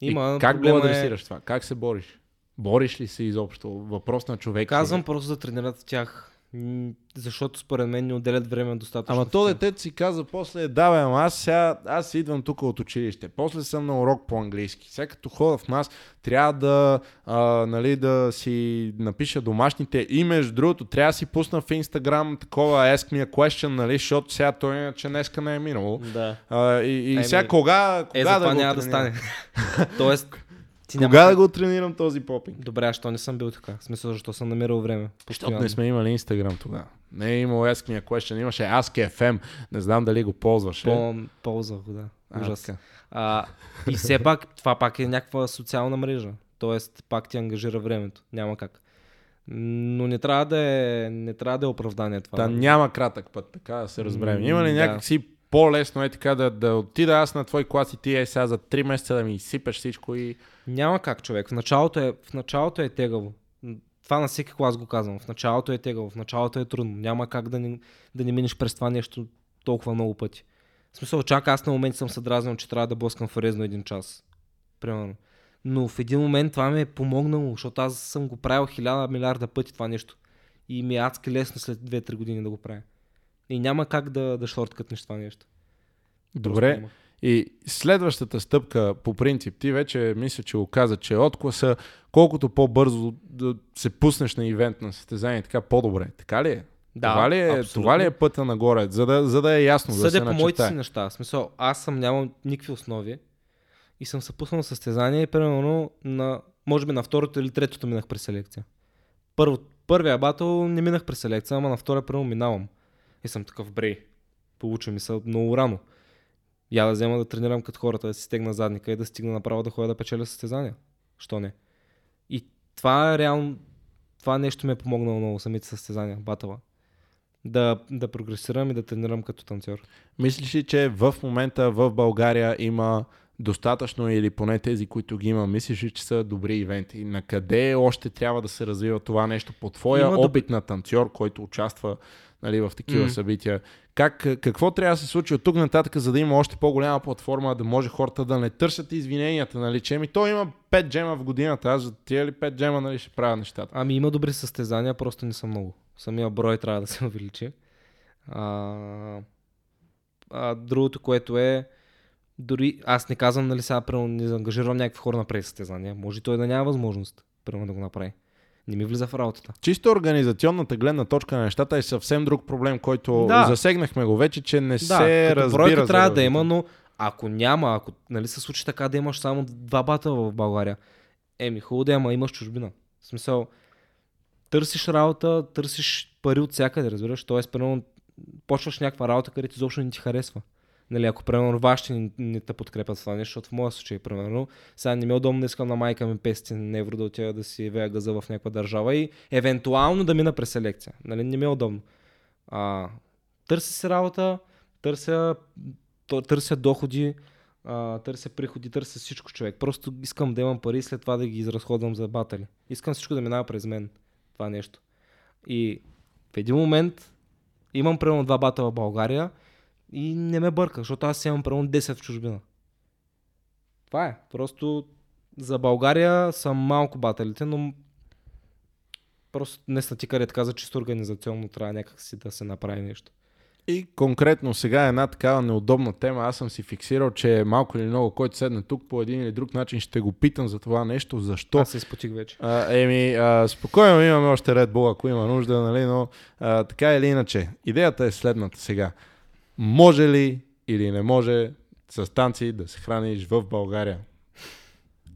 Има, И как го е- адресираш това? Как се бориш? Бориш ли се изобщо? Въпрос на човек. Казвам е? просто да тренират тях. Защото според мен не отделят време достатъчно. Ама то детето си каза после, да бе, ама аз сега, аз идвам тук от училище, после съм на урок по английски. Сега като хода в нас, трябва да, а, нали, да си напиша домашните и между другото, трябва да си пусна в Инстаграм такова ask me a question, нали, защото сега той иначе днеска не е минало. Да. А, и и сега кога, кога Е, да това го няма да стане. [LAUGHS] Тоест, ти няма Кога как- да го тренирам този попинг? Добре, а що не съм бил така? В смисъл, защо съм намирал време? Защото не сме имали Инстаграм тогава. Не е имало Ask Me a Question, имаше Ask FM. Не знам дали го ползваше. По, ползвах го, да. А, Ужас. така. А, и все пак, това пак е някаква социална мрежа. Тоест, пак ти ангажира времето. Няма как. Но не трябва да е, не трябва да е оправдание това. Та няма кратък път, така да се разберем. Има ли М, да. По-лесно е така да, да отида аз на твой клас и ти е сега за 3 месеца да ми изсипеш всичко и... Няма как, човек. В началото е, в началото е тегаво. Това на всеки клас го казвам. В началото е тегаво, в началото е трудно. Няма как да не, да не минеш през това нещо толкова много пъти. В смисъл, чак аз на момент съм се дразнил, че трябва да блъскам фарезно един час. Примерно. Но в един момент това ми е помогнало, защото аз съм го правил хиляда милиарда пъти това нещо. И ми е адски лесно след 2-3 години да го правя. И няма как да, да шорткътнеш това нещо. Добре. И следващата стъпка, по принцип, ти вече мисля, че го каза, че от класа, колкото по-бързо да се пуснеш на ивент на състезание, така по-добре. Така ли е? Да, това, ли е абсолютно. това ли е пътя нагоре, за да, за да е ясно, да се по моите начертае? си неща. В смисъл, аз съм нямам никакви основи и съм се пуснал на състезание и примерно на, може би на второто или третото минах през селекция. Първо, първия батъл не минах през селекция, ама на втория примерно минавам. И съм такъв брей. Получи ми се много рано. Я да взема да тренирам като хората, да си стегна задника и да стигна направо да ходя да печеля състезания. Що не? И това е реално, това нещо ми е помогнало много самите състезания, батъла. Да, да прогресирам и да тренирам като танцор. Мислиш ли, че в момента в България има достатъчно или поне тези, които ги има, мислиш ли, че са добри ивенти? На къде още трябва да се развива това нещо по твоя Има опит на танцор, който участва нали, в такива М. събития? Как, какво трябва да се случи от тук нататък, за да има още по-голяма платформа, да може хората да не търсят извиненията, нали, че ми той има 5 джема в годината, аз за тия ли 5 джема нали, ще правя нещата? Ами има добри състезания, просто не са много. Самия брой трябва да се [LAUGHS] увеличи. А, а другото, което е, дори аз не казвам, нали сега, примерно, не заангажирам някакви хора на пресъстезания. Може той да няма възможност, примерно, да го направи. Не ми влиза в работата. Чисто организационната гледна точка на нещата е съвсем друг проблем, който Да. засегнахме го вече, че не Да, се като разбира. бройка трябва да има, но ако няма, ако нали, се случи така да имаш само два бата в България, еми хубаво да ама имаш чужбина. В смисъл, търсиш работа, търсиш пари от всякъде, разбираш. Тоест, примерно, почваш някаква работа, където изобщо не ти харесва. Нали, ако примерно вашите не, не те подкрепят това нещо, защото в моя случай, примерно, сега не ми е удобно да искам на майка ми 500 евро да отида да си вея газа в някаква държава и евентуално да мина през селекция. Нали, не ми е удобно. А, търся си работа, търся, търся доходи, а, търся приходи, търся всичко човек. Просто искам да имам пари и след това да ги изразходвам за батали. Искам всичко да минава през мен. Това нещо. И в един момент имам примерно два бата в България и не ме бърка, защото аз имам примерно 10 в чужбина. Това е. Просто за България са малко баталите, но просто днес ти къде каза, чисто организационно трябва някакси да се направи нещо. И конкретно сега е една такава неудобна тема. Аз съм си фиксирал, че малко или много, който седне тук по един или друг начин, ще го питам за това нещо. Защо? Аз се изпотих вече. А, еми, а, спокойно имаме още Red Bull, ако има нужда, нали, но а, така или иначе. Идеята е следната сега. Може ли или не може с танци да се храниш в България?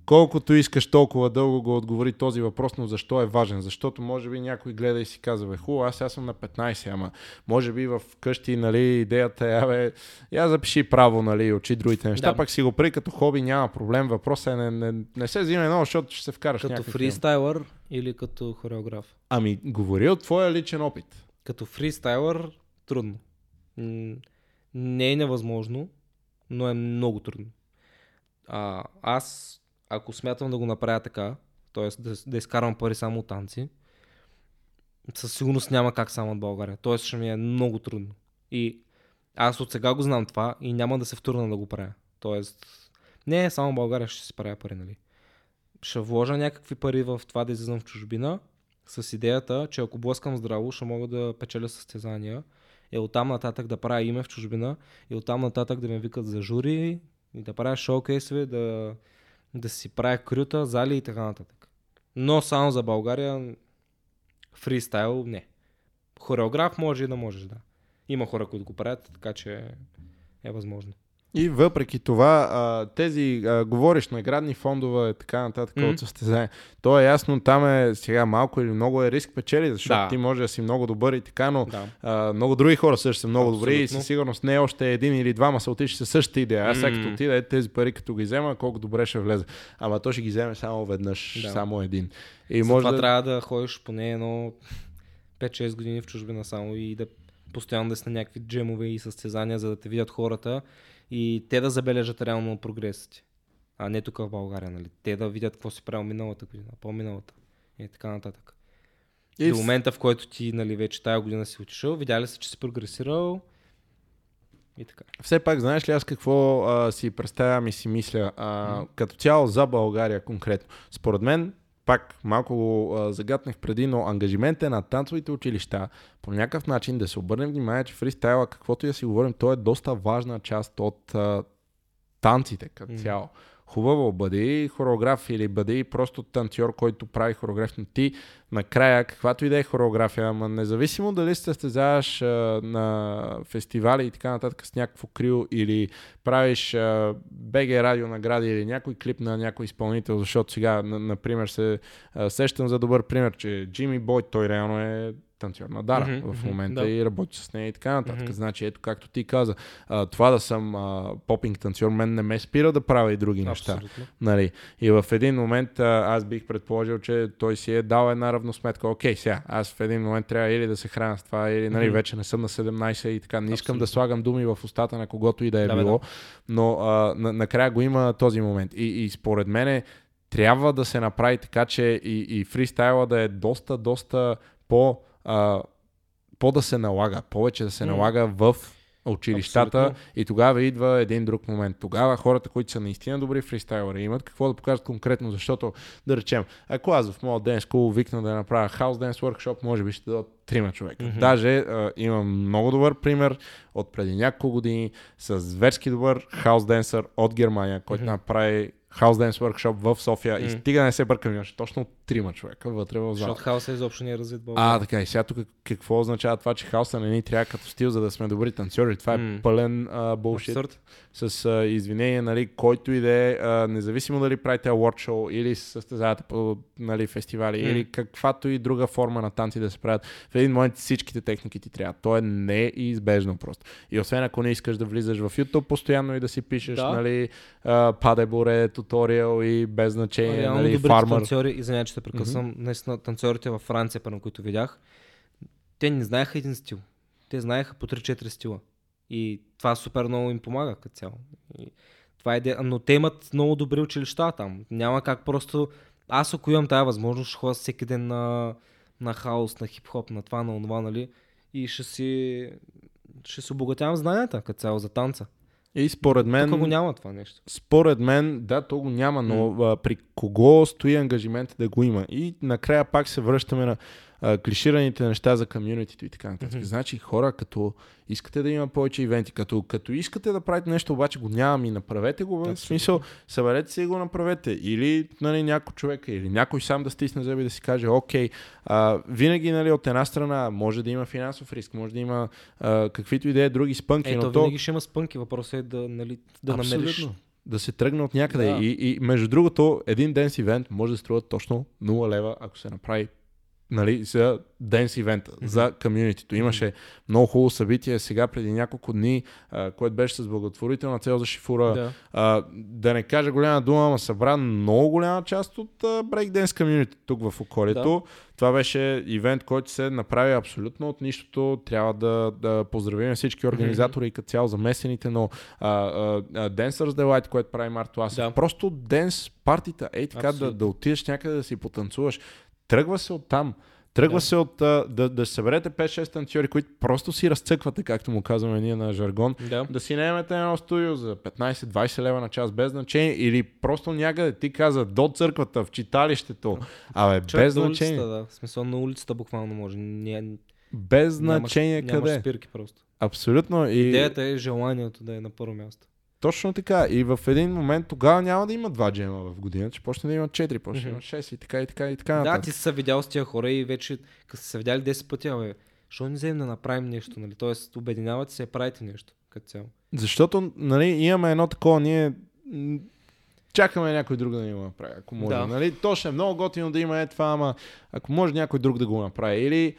Колкото искаш толкова дълго го отговори този въпрос, но защо е важен? Защото може би някой гледа и си казва, бе, хубаво, аз сега съм на 15, ама може би в къщи, нали, идеята е, абе, я запиши право, нали, учи другите неща, Да. пък си го прави като хоби, няма проблем. Въпросът е, не, не, не се взима много, защото ще се вкараш Като фристайлър или като хореограф? Ами, говори от твоя личен опит. Като фристайлър трудно. Не е невъзможно, но е много трудно. А, аз, ако смятам да го направя така, т.е. Да, да изкарвам пари само от танци, със сигурност няма как само от България. Т.е. ще ми е много трудно. И аз от сега го знам това и няма да се втурна да го правя. Тоест, Не, само България ще си правя пари, нали? Ще вложа някакви пари в това да излизам в чужбина, с идеята, че ако блъскам здраво, ще мога да печеля състезания и оттам нататък да правя име в чужбина и оттам нататък да ме викат за жури и да правя шоукейсове, да, да си правя крюта, зали и така нататък. Но само за България фристайл не. Хореограф може и да можеш, да. Има хора, които го правят, така че е възможно. И въпреки това, а, тези а, говориш наградни фондове и така нататък mm-hmm. от състезание, то е ясно, там е сега малко или много е риск печели, защото да. ти може да си много добър и така, но да. а, много други хора също са много Абсолютно. добри и със сигурност не е още един или двама са отишли със същата идея. Аз сега mm-hmm. като отида тези пари, като ги взема, колко добре ще влезе. Ама то ще ги вземе само веднъж, да. само един. И може това да... трябва да ходиш поне едно 5-6 години в чужбина само и да постоянно да си на някакви джемове и състезания, за да те видят хората и те да забележат реално прогреса ти. А не тук в България, нали? Те да видят какво си правил миналата година, по-миналата и така нататък. И До момента, в който ти, нали, вече тая година си отишъл, видяли се, че си прогресирал и така. Все пак, знаеш ли аз какво а, си представям и си мисля? А, mm. Като цяло за България конкретно. Според мен, пак малко го а, загатнах преди, но ангажимент е на танцовите училища по някакъв начин да се обърнем внимание, че фристайла, каквото и да си говорим, то е доста важна част от а, танците като mm. цяло. Хубаво, бъди хореограф или бъди просто танцор, който прави хореография. Ти накрая, каквато и да е хореография, ама независимо дали се състезаваш а, на фестивали и така нататък с някакво крио или правиш а, БГ радио награди или някой клип на някой изпълнител, защото сега, например, се а, сещам за добър пример, че Джимми Бой, той реално е танцор на Дара mm-hmm, в момента да. и работи с нея и така нататък. Mm-hmm. Значи, ето както ти каза, а, това да съм а, попинг танцор, мен не ме спира да правя и други Абсолютно. неща. Нали? И в един момент а, аз бих предположил, че той си е дал една равносметка. Окей, сега, аз в един момент трябва или да се храня с това, или нали, mm-hmm. вече не съм на 17 и така. Не искам Абсолютно. да слагам думи в устата на когото и да е да, било, да. но а, на, накрая го има този момент. И, и според мен трябва да се направи така, че и, и фристайла да е доста, доста по а, по да се налага, повече да се налага в училищата Абсолютно. и тогава идва един друг момент. Тогава хората, които са наистина добри фристайлери, имат какво да покажат конкретно, защото да речем, ако аз в моят ден скул викна да направя хаус денс workshop, може би ще дадат трима човека. Mm-hmm. Даже а, имам много добър пример от преди няколко години с верски добър хаус денсър от Германия, който mm-hmm. направи House Dance Workshop в София mm. и стига не се бъркам, имаше точно трима човека вътре в зала. Защото хаоса изобщо не е развит България. А, така и сега тук какво означава това, че хаоса не ни трябва като стил, за да сме добри танцори. Това е mm. пълен булшит. С а, извинение, нали, който и да е, независимо дали правите award show или състезавате по нали, фестивали mm. или каквато и друга форма на танци да се правят, в един момент всичките техники ти трябва. То е неизбежно просто. И освен ако не искаш да влизаш в YouTube постоянно и да си пишеш, да. нали, падеборе, туториал и без значение, Реално нали, фармър. танцори, извиня, че те прекъсвам, mm-hmm. наистина танцорите във Франция, първо, които видях, те не знаеха един стил. Те знаеха по 3-4 стила. И това супер много им помага като цяло. И това е. Но те имат много добри училища там. Няма как просто... Аз ако имам тази възможност, ще ходя всеки ден на, на хаос, на хип-хоп, на това, на това, нали? И ще си... Ще се обогатявам знанията като цяло за танца. И според мен... Тук го няма това нещо. Според мен, да, то го няма, но mm. а, при кого стои ангажимент да го има? И накрая пак се връщаме на а, клишираните неща за комьюнитито и така нататък. Mm-hmm. Значи хора, като искате да има повече ивенти, като, като искате да правите нещо, обаче го нямам и направете го, в смисъл, съберете се и го направете. Или нали, някой човек, или някой сам да стисне зъби да си каже, окей, а, винаги нали, от една страна може да има финансов риск, може да има а, каквито и да е други спънки. Ето, но то... винаги ще има спънки, въпросът е да, нали, да намериш да се тръгне от някъде. Да. И, и между другото, един ден с ивент може да струва точно 0 лева, ако се направи нали, за Dance ивента, mm-hmm. за комьюнитито. Имаше много хубаво събитие сега преди няколко дни, а, което беше с благотворителна цел за шифура. Да, а, да не кажа голяма дума, но събра много голяма част от а, Breakdance комьюнити тук в околието. Да. Това беше ивент, който се направи абсолютно от нищото. Трябва да, да поздравим всички организатори mm-hmm. и като цяло замесените, но а, а, Dancers Delight, което прави Марто Асев. Да. Просто денс партита, ей така да, да отидеш някъде да си потанцуваш. Тръгва се от там. Тръгва Да. се от а, да, да съберете 5-6 танцори, които просто си разцъквате, както му казваме ние на жаргон. Да. Да си наемете едно студио за 15-20 лева на час без значение или просто някъде ти каза до църквата, в читалището. Абе, Човек без на значение. улицата, да. В смисъл на улицата буквално може. Ня, Без нямаш- значение нямаш къде. спирки просто. Абсолютно. И Идеята е желанието да е на първо място. Точно така. И в един момент тогава няма да има два джема в годината, че почне да има 4, почне да има 6 и така и така и така. Да, нататък. ти си се видял с тия хора и вече, като са се видяли 10 пъти, абе, защо не вземем да направим нещо, нали? Тоест, обединявате се правите нещо, като цяло. Защото, нали, имаме едно такова, ние чакаме някой друг да ни го направи, ако може. Да. Нали? То ще е много готино да има е това, ама ако може някой друг да го направи. Или,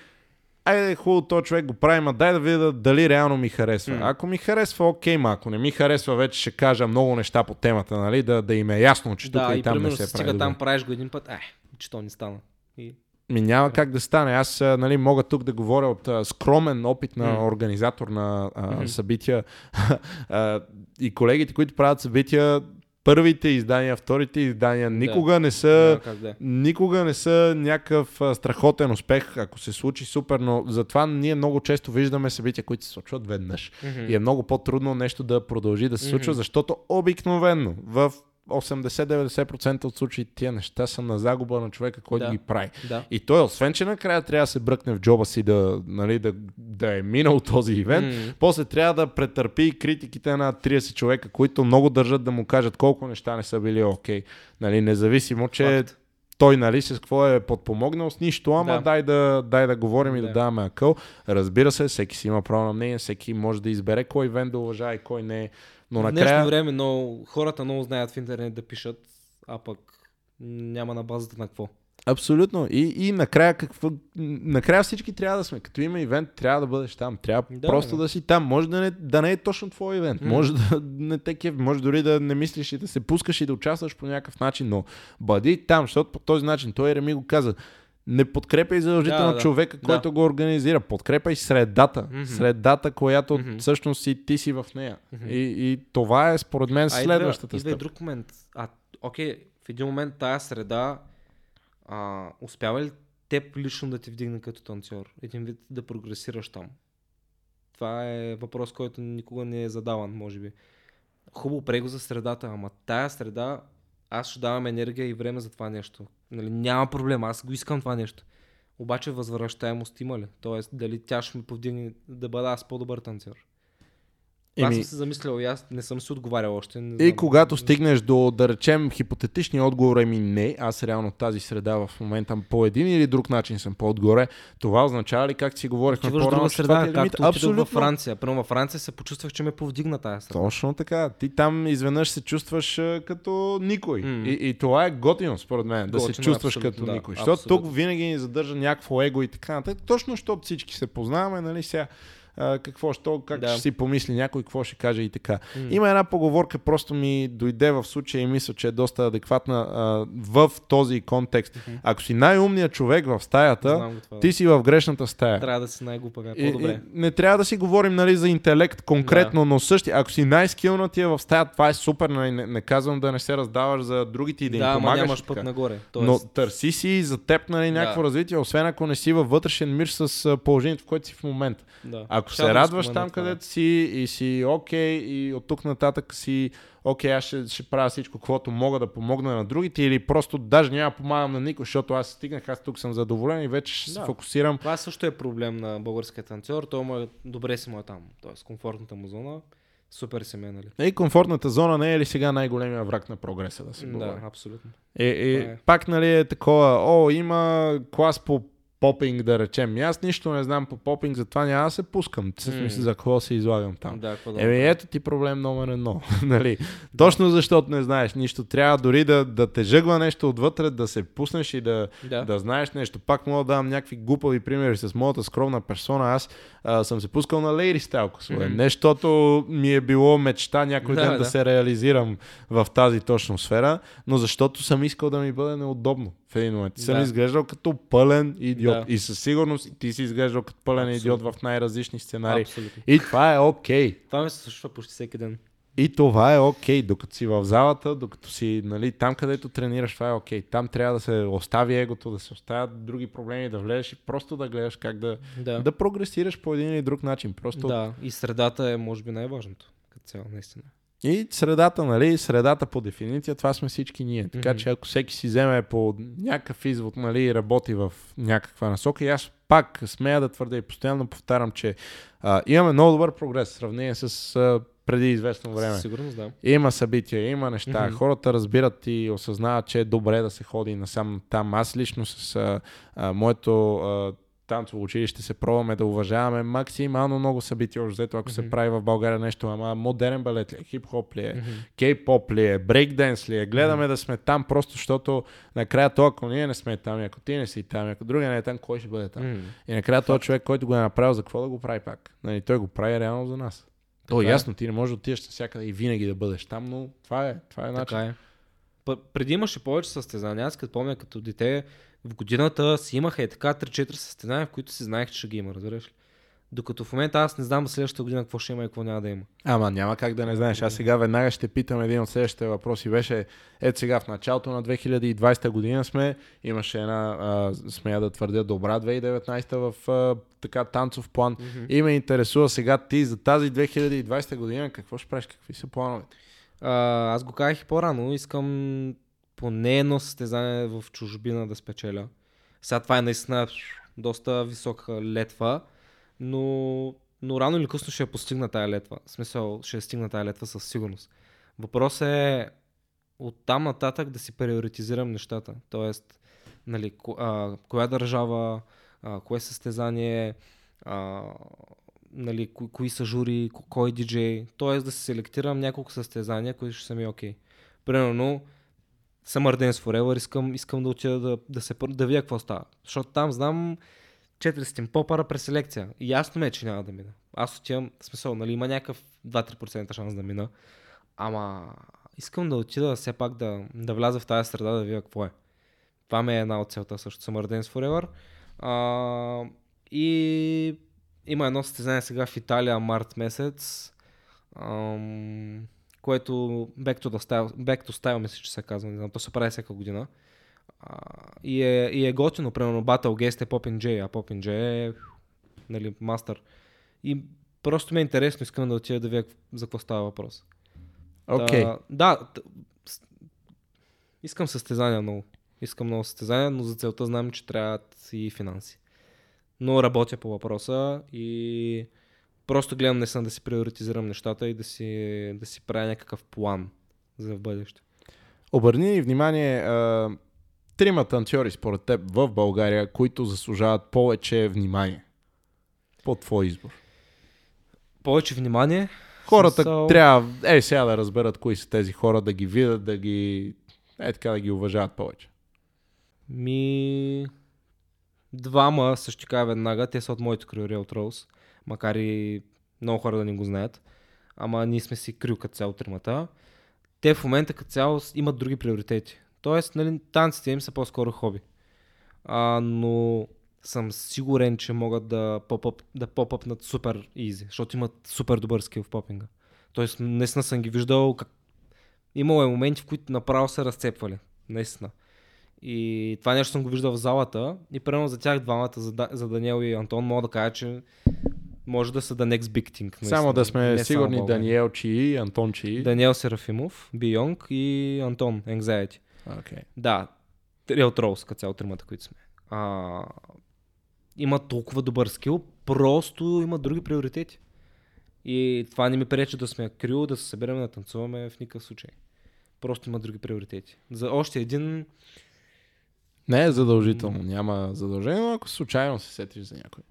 айде хубаво, то човек го прави, ма дай да видя дали реално ми харесва. М. Ако ми харесва, окей, ма ако не ми харесва, вече ще кажа много неща по темата, нали? Да, да им е ясно, че да, тук и и там не примерно се се прави. стига там, правиш го един път, е, че то не стана. И... Ми няма как да стане. Аз нали, мога тук да говоря от а, скромен опит на М. организатор на а, Мгм. събития [LAUGHS] а, и колегите, които правят събития, първите издания, вторите издания, никога не са да никога не са някакъв страхотен успех, ако се случи супер, но затова ние много често виждаме събития, които се случват веднъж. Мгм. И е много по-трудно нещо да продължи да се случва, Мгм. защото обикновенно в 80-90% от случаите тия неща са на загуба на човека, който Да. ги прави. Да. И той, освен че накрая трябва да се бръкне в джоба си да, нали, да, да е минал този ивент, М. после трябва да претърпи критиките на 30 човека, които много държат да му кажат колко неща не са били окей. Нали, независимо, че Факт. той нали, с какво е подпомогнал с нищо, ама Да. дай, да, дай да говорим и да Да. даваме акъл. Разбира се, всеки си има право на мнение, всеки може да избере кой ивент да уважава и кой не. Но В днешно накрая... време много, хората много знаят в интернет да пишат, а пък няма на базата на какво. Абсолютно. И, и накрая, какво, накрая всички трябва да сме. Като има ивент, трябва да бъдеш там. Трябва Да, просто да. да си там. Може да не, да не е точно твой ивент. М. Може да [LAUGHS] не те кеф, може дори да не мислиш и да се пускаш и да участваш по някакъв начин, но бъди там, защото по този начин той Реми го каза. Не подкрепяй задължително Да, да. човека, Да. който го организира. Подкрепяй средата. Мгм. Средата, която Мгм. всъщност си, ти си в нея. Мгм. И, и това е според мен А следващата идва, идва и стъпка. друг момент. А, окей, в един момент тая среда а, успява ли теб лично да ти вдигне като танцор? Един вид да прогресираш там. Това е въпрос, който никога не е задаван, може би. Хубаво прего за средата, ама тая среда аз ще давам енергия и време за това нещо. Нали, няма проблем, аз го искам това нещо. Обаче възвръщаемост има ли? Тоест, дали тя ще ме повдигне да бъда аз по-добър танцор? Аз съм се замислял и аз не съм си отговарял още. Не И знам. когато стигнеш до, да речем, хипотетичния отговор, еми не, аз реално тази среда в момента по един или друг начин съм по-отгоре, това означава ли, как си говорихме по-рано, друга среда, е както Абсолютно. във Франция. Първо във Франция се почувствах, че ме повдигна тази среда. Точно така. Ти там изведнъж се чувстваш като никой. М. И, и това е готино, според мен, да се Готино, чувстваш абсолютно, като да, никой. Защото тук винаги ни задържа някакво его и така нататък. Точно защото всички се познаваме, нали сега. А, какво ще, как Да. ще си помисли някой, какво ще каже и така. М. Има една поговорка, просто ми дойде в случая и мисля, че е доста адекватна а, в този контекст. Мгм. Ако си най-умният човек в стаята, Знам това. ти си в грешната стая. Трябва да си най-глупавия. И, По-добре. и, не трябва да си говорим нали, за интелект конкретно, но същи. Ако си най-скилнатия в стая, това е супер. Нали, не, не казвам да не се раздаваш за другите и да, да, им помагаш. нямаш и път нагоре. Но Тоест, търси си за теб нали, някакво Да. развитие, освен ако не си във вътрешен мир с положението, в което си в момента. да. Ако Щях се радваш там, където си и си окей и от тук нататък си окей, аз ще, ще правя всичко, което мога да помогна на другите или просто даже няма помагам на никой, защото аз стигнах, аз тук съм задоволен и вече ще се Да. фокусирам. Това също е проблем на българския танцор. Той му е, добре си му е там. Тоест, комфортната му зона, супер си ме, нали? И комфортната зона не е ли сега най-големия враг на прогреса, да се говори? Да, абсолютно. И, и Това е. пак нали е такова, о, има клас по попинг, да речем. И аз нищо не знам по попинг, затова няма да се пускам. Смисъл за какво се излагам там. Да, да Еми ето ти проблем номер едно. [LAUGHS] нали? Точно защото не знаеш нищо. Трябва дори да, да те жъгва нещо отвътре, да се пуснеш и да, Да. да знаеш нещо. Пак мога да дам някакви глупави примери с моята скромна персона. Аз а, съм се пускал на Lady Style косове. Мгм. Не защото ми е било мечта някой Да, ден да. да се реализирам в тази точно сфера, но защото съм искал да ми бъде неудобно в един момент. И Съм Да. изглеждал като пълен идиот. Да. И със сигурност ти си изглеждал като пълен Абсолютно. идиот в най-различни сценарии. Абсолютно. И това е окей. Това ми се случва почти всеки ден. И това е окей, okay, докато си в залата, докато си нали, там, където тренираш, това е окей. Okay. Там трябва да се остави егото, да се оставят други проблеми, да влезеш и просто да гледаш как да, да. да прогресираш по един или друг начин. Просто... Да, и средата е може би най-важното, като цяло, наистина. И средата, нали, средата по дефиниция, това сме всички ние. Така mm-hmm. че ако всеки си вземе по някакъв извод, нали, и работи в някаква насока, и аз пак смея да твърда и постоянно повтарям, че а, имаме много добър прогрес в сравнение с а, преди известно време. Сигурно, да. Има събития, има неща. Mm-hmm. Хората разбират и осъзнават, че е добре да се ходи насам там. Аз лично с а, а, моето а, танцово училище се пробваме да уважаваме максимално много събития, още взето, ако mm-hmm. се прави в България нещо, ама модерен балет ли е, хип-хоп ли е, mm-hmm. кей-поп ли е, брейкденс ли е, гледаме mm-hmm. да сме там, просто защото накрая то, ако ние не сме там, ако ти не си там, ако другия не е там, кой ще бъде там? Mm-hmm. И накрая този човек, който го е направил, за какво да го прави пак? Нали, той го прави реално за нас. То е ясно, ти не можеш да отидеш навсякъде и винаги да бъдеш там, но това е, това е начин. Така е. преди имаше повече състезания. Аз като помня като дете, в годината си имаха и така 3-4 състезания, в които си знаех, че ще ги има, разбираш ли? Докато в момента аз не знам следващата година какво ще има и какво няма да има. Ама няма как да не знаеш. Аз сега веднага ще питам един от следващите въпроси. Беше, ето сега в началото на 2020 година сме, имаше една, а, смея да твърдя, добра 2019 в а, така танцов план. Mm-hmm. И ме интересува сега ти за тази 2020 година какво ще правиш, какви са плановете? А, аз го казах и по-рано. Искам поне едно състезание в чужбина да спечеля. Сега това е наистина доста висока летва, но, но рано или късно ще я постигна тая летва. В смисъл, ще стигна тая летва със сигурност. Въпросът е от там нататък да си приоритизирам нещата. Тоест, нали, ко, а, коя държава, а, кое състезание, а, нали, ко, кои са жури, кой диджей. Тоест да се селектирам няколко състезания, които ще са ми окей. Okay. Примерно, Summer Dance Forever, искам, искам да отида да, да, се, да видя какво става. Защото там знам 400 попара преселекция. И ясно ме, е, че няма да мина. Аз отивам, смисъл, нали, има някакъв 2-3% шанс да мина. Ама искам да отида все пак да, да вляза в тази среда, да видя какво е. Това ми е една от целта също. Summer Dance Forever. А, и има едно състезание сега в Италия, март месец. Ам, което Back to, the style, Back to Style мисля, че се казва, не знам, то се прави всяка година. А, и, е, и е готино, примерно Battle Guest е Popin J, а Popin J е нали, мастър. И просто ми е интересно, искам да отида да видя за какво става въпрос. Okay. Да, да, искам състезания много. Искам много състезания, но за целта знам, че трябват и финанси. Но работя по въпроса и Просто гледам наистина да си приоритизирам нещата и да си, да си правя някакъв план за в бъдеще. Обърни внимание, а, трима танцори според теб в България, които заслужават повече внимание. По твой избор. Повече внимание? Хората смисъл... трябва, е сега да разберат кои са тези хора, да ги видят, да ги, е така да ги уважават повече. Ми... Двама също така веднага, те са от моите крил Real Trolls макар и много хора да не го знаят. Ама ние сме си крил като цяло тримата. Те в момента като цяло имат други приоритети. Тоест, нали, танците им са по-скоро хоби. А, но съм сигурен, че могат да поп да поп супер изи, защото имат супер добър скил в попинга. Тоест, наистина съм ги виждал как... Имало е моменти, в които направо са разцепвали. Наистина. И това нещо съм го виждал в залата. И примерно за тях двамата, за, за Даниел и Антон, мога да кажа, че може да са the next big thing. Наистина. Само да сме не сигурни Даниел Чи, Антон Чи. Даниел Серафимов, Бионг и Антон Anxiety. Okay. Да, Real Trolls, като цяло тримата, които сме. А, има толкова добър скил, просто има други приоритети. И това не ми пречи да сме крил, да се съберем да танцуваме в никакъв случай. Просто има други приоритети. За още един... Не е задължително, няма задължение, но ако случайно се сетиш за някой.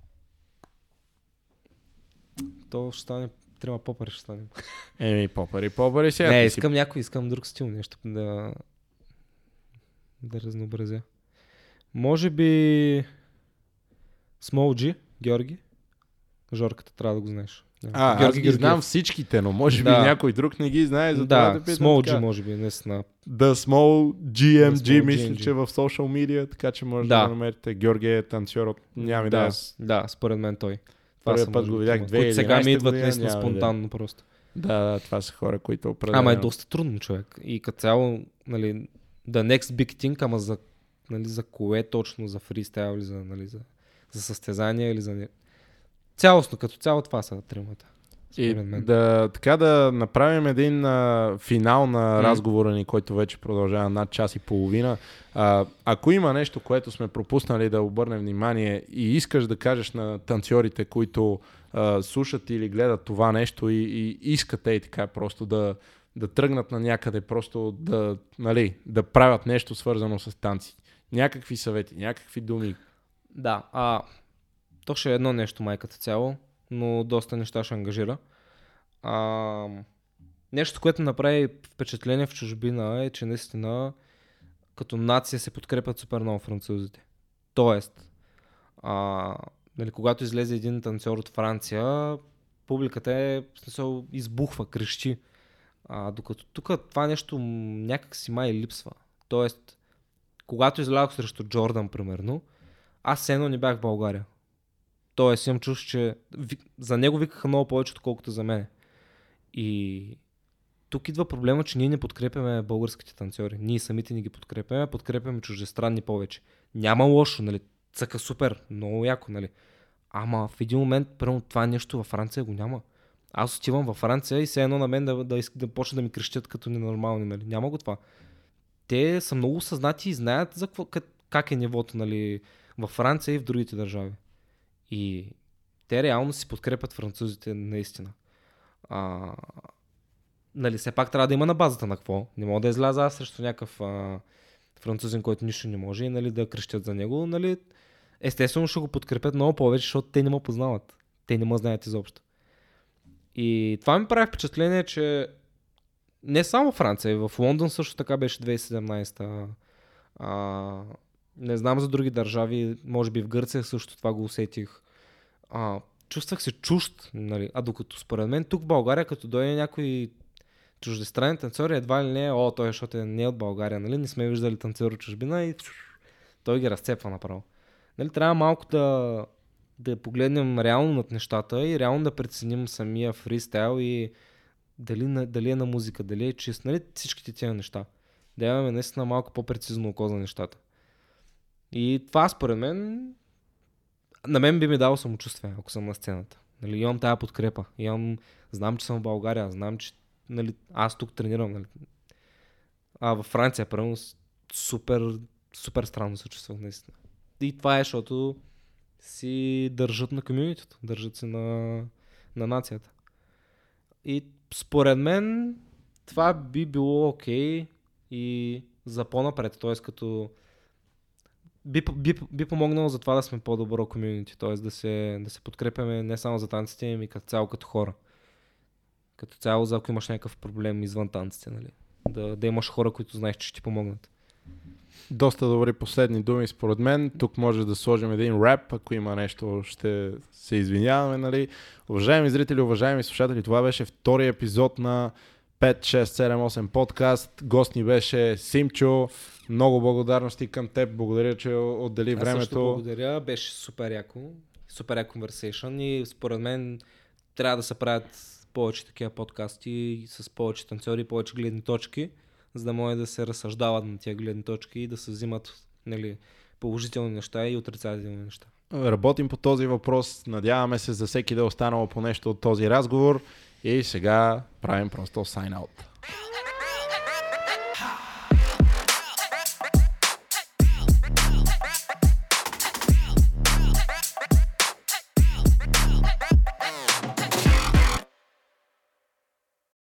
То ще стане Трима попари ще стане. Еми, попари, попари сега. Не, искам си... някой, искам друг стил, нещо да, да разнообразя. Може би G, Георги. Жорката трябва да го знаеш. А, Георги, аз ги знам всичките, но може би да. някой друг не ги знае. За да, да Small G може би, не Snap. The Small GMG, The small мисля, GMG. че в social media, така че може да, да намерите. Георги е танцор от... Няма да, да, да, според мен той. Първият път го видях 2011 Които сега ми идват наистина спонтанно просто. Да, да, това са хора, които определено... Ама е доста трудно човек. И като цяло, нали, the next big thing, ама за, нали, за кое точно, за фристайл или за, нали, за, за състезание или за... Цялостно, като цяло това са тримата. И да, така да направим един а, финал на разговора ни, който вече продължава над час и половина. А, ако има нещо, което сме пропуснали да обърнем внимание и искаш да кажеш на танцорите, които а, слушат или гледат това нещо и, и искат и така просто да, да тръгнат на някъде, просто да, нали, да правят нещо свързано с танци. Някакви съвети, някакви думи. Да, а, то ще е едно нещо майката цяло но доста неща ще ангажира. А, нещо, което направи впечатление в чужбина е, че наистина като нация се подкрепят супер много французите. Тоест, а, нали, когато излезе един танцор от Франция, публиката е, в смисъл, избухва, крещи. А, докато тук това нещо някак си май липсва. Тоест, когато излязох срещу Джордан, примерно, аз едно не бях в България. Тоест имам чувство, че за него викаха много повече, отколкото за мен. И тук идва проблема, че ние не подкрепяме българските танцори. Ние самите ни ги подкрепяме, подкрепяме чуждестранни повече. Няма лошо, нали? Цъка супер, много яко, нали? Ама в един момент, първо, това нещо във Франция го няма. Аз отивам във Франция и все едно на мен да, да, да, да почне да ми крещят като ненормални, нали? Няма го това. Те са много съзнати и знаят за какво, как е нивото, нали? Във Франция и в другите държави. И те реално си подкрепят французите наистина. А, нали, все пак трябва да има на базата на какво. Не мога да изляза аз срещу някакъв а, французин, който нищо не може и нали, да крещят за него. Нали, естествено ще го подкрепят много повече, защото те не ме познават. Те не ме знаят изобщо. И това ми прави впечатление, че не само Франция, и в Лондон също така беше 2017. А, не знам за други държави, може би в Гърция също това го усетих. А, чувствах се чужд, нали? а докато според мен тук в България, като дойде някой чуждестранен танцор, едва ли не о, той защото е не от България, нали? Не сме виждали танцор от чужбина и той ги разцепва направо. Нали, трябва малко да, да погледнем реално над нещата и реално да преценим самия фристайл и дали, дали е на музика, дали е чист, нали, всичките тези неща. Да имаме наистина малко по-прецизно око за нещата. И това според мен, на мен би ми дало самочувствие, ако съм на сцената. Нали, имам тази подкрепа. Имам, знам, че съм в България, знам, че нали, аз тук тренирам. Нали. А във Франция, първо, супер, супер странно се чувствах наистина. И това е, защото си държат на комьюнитито, държат се на, на нацията. И според мен това би било окей okay и за по-напред, т.е. като би, би, би помогнало за това да сме по-добро комьюнити, т.е. Да се, да се подкрепяме не само за танците, ами като цяло като хора. Като цяло, за ако имаш някакъв проблем извън танците, нали? Да, да имаш хора, които знаеш, че ще ти помогнат. Доста добри последни думи според мен. Тук може да сложим един рап, ако има нещо, ще се извиняваме, нали? Уважаеми зрители, уважаеми слушатели, това беше втори епизод на 5, 6, 7, 8 подкаст. Гост ни беше Симчо. Много благодарности към теб. Благодаря, че отдели Аз времето. Също благодаря. Беше супер яко. Супер яко конверсейшн и според мен трябва да се правят повече такива подкасти с повече танцори, повече гледни точки, за да може да се разсъждават на тези гледни точки и да се взимат нали, положителни неща и отрицателни неща. Работим по този въпрос. Надяваме се за всеки да е останало по нещо от този разговор. И сега правим просто sign out.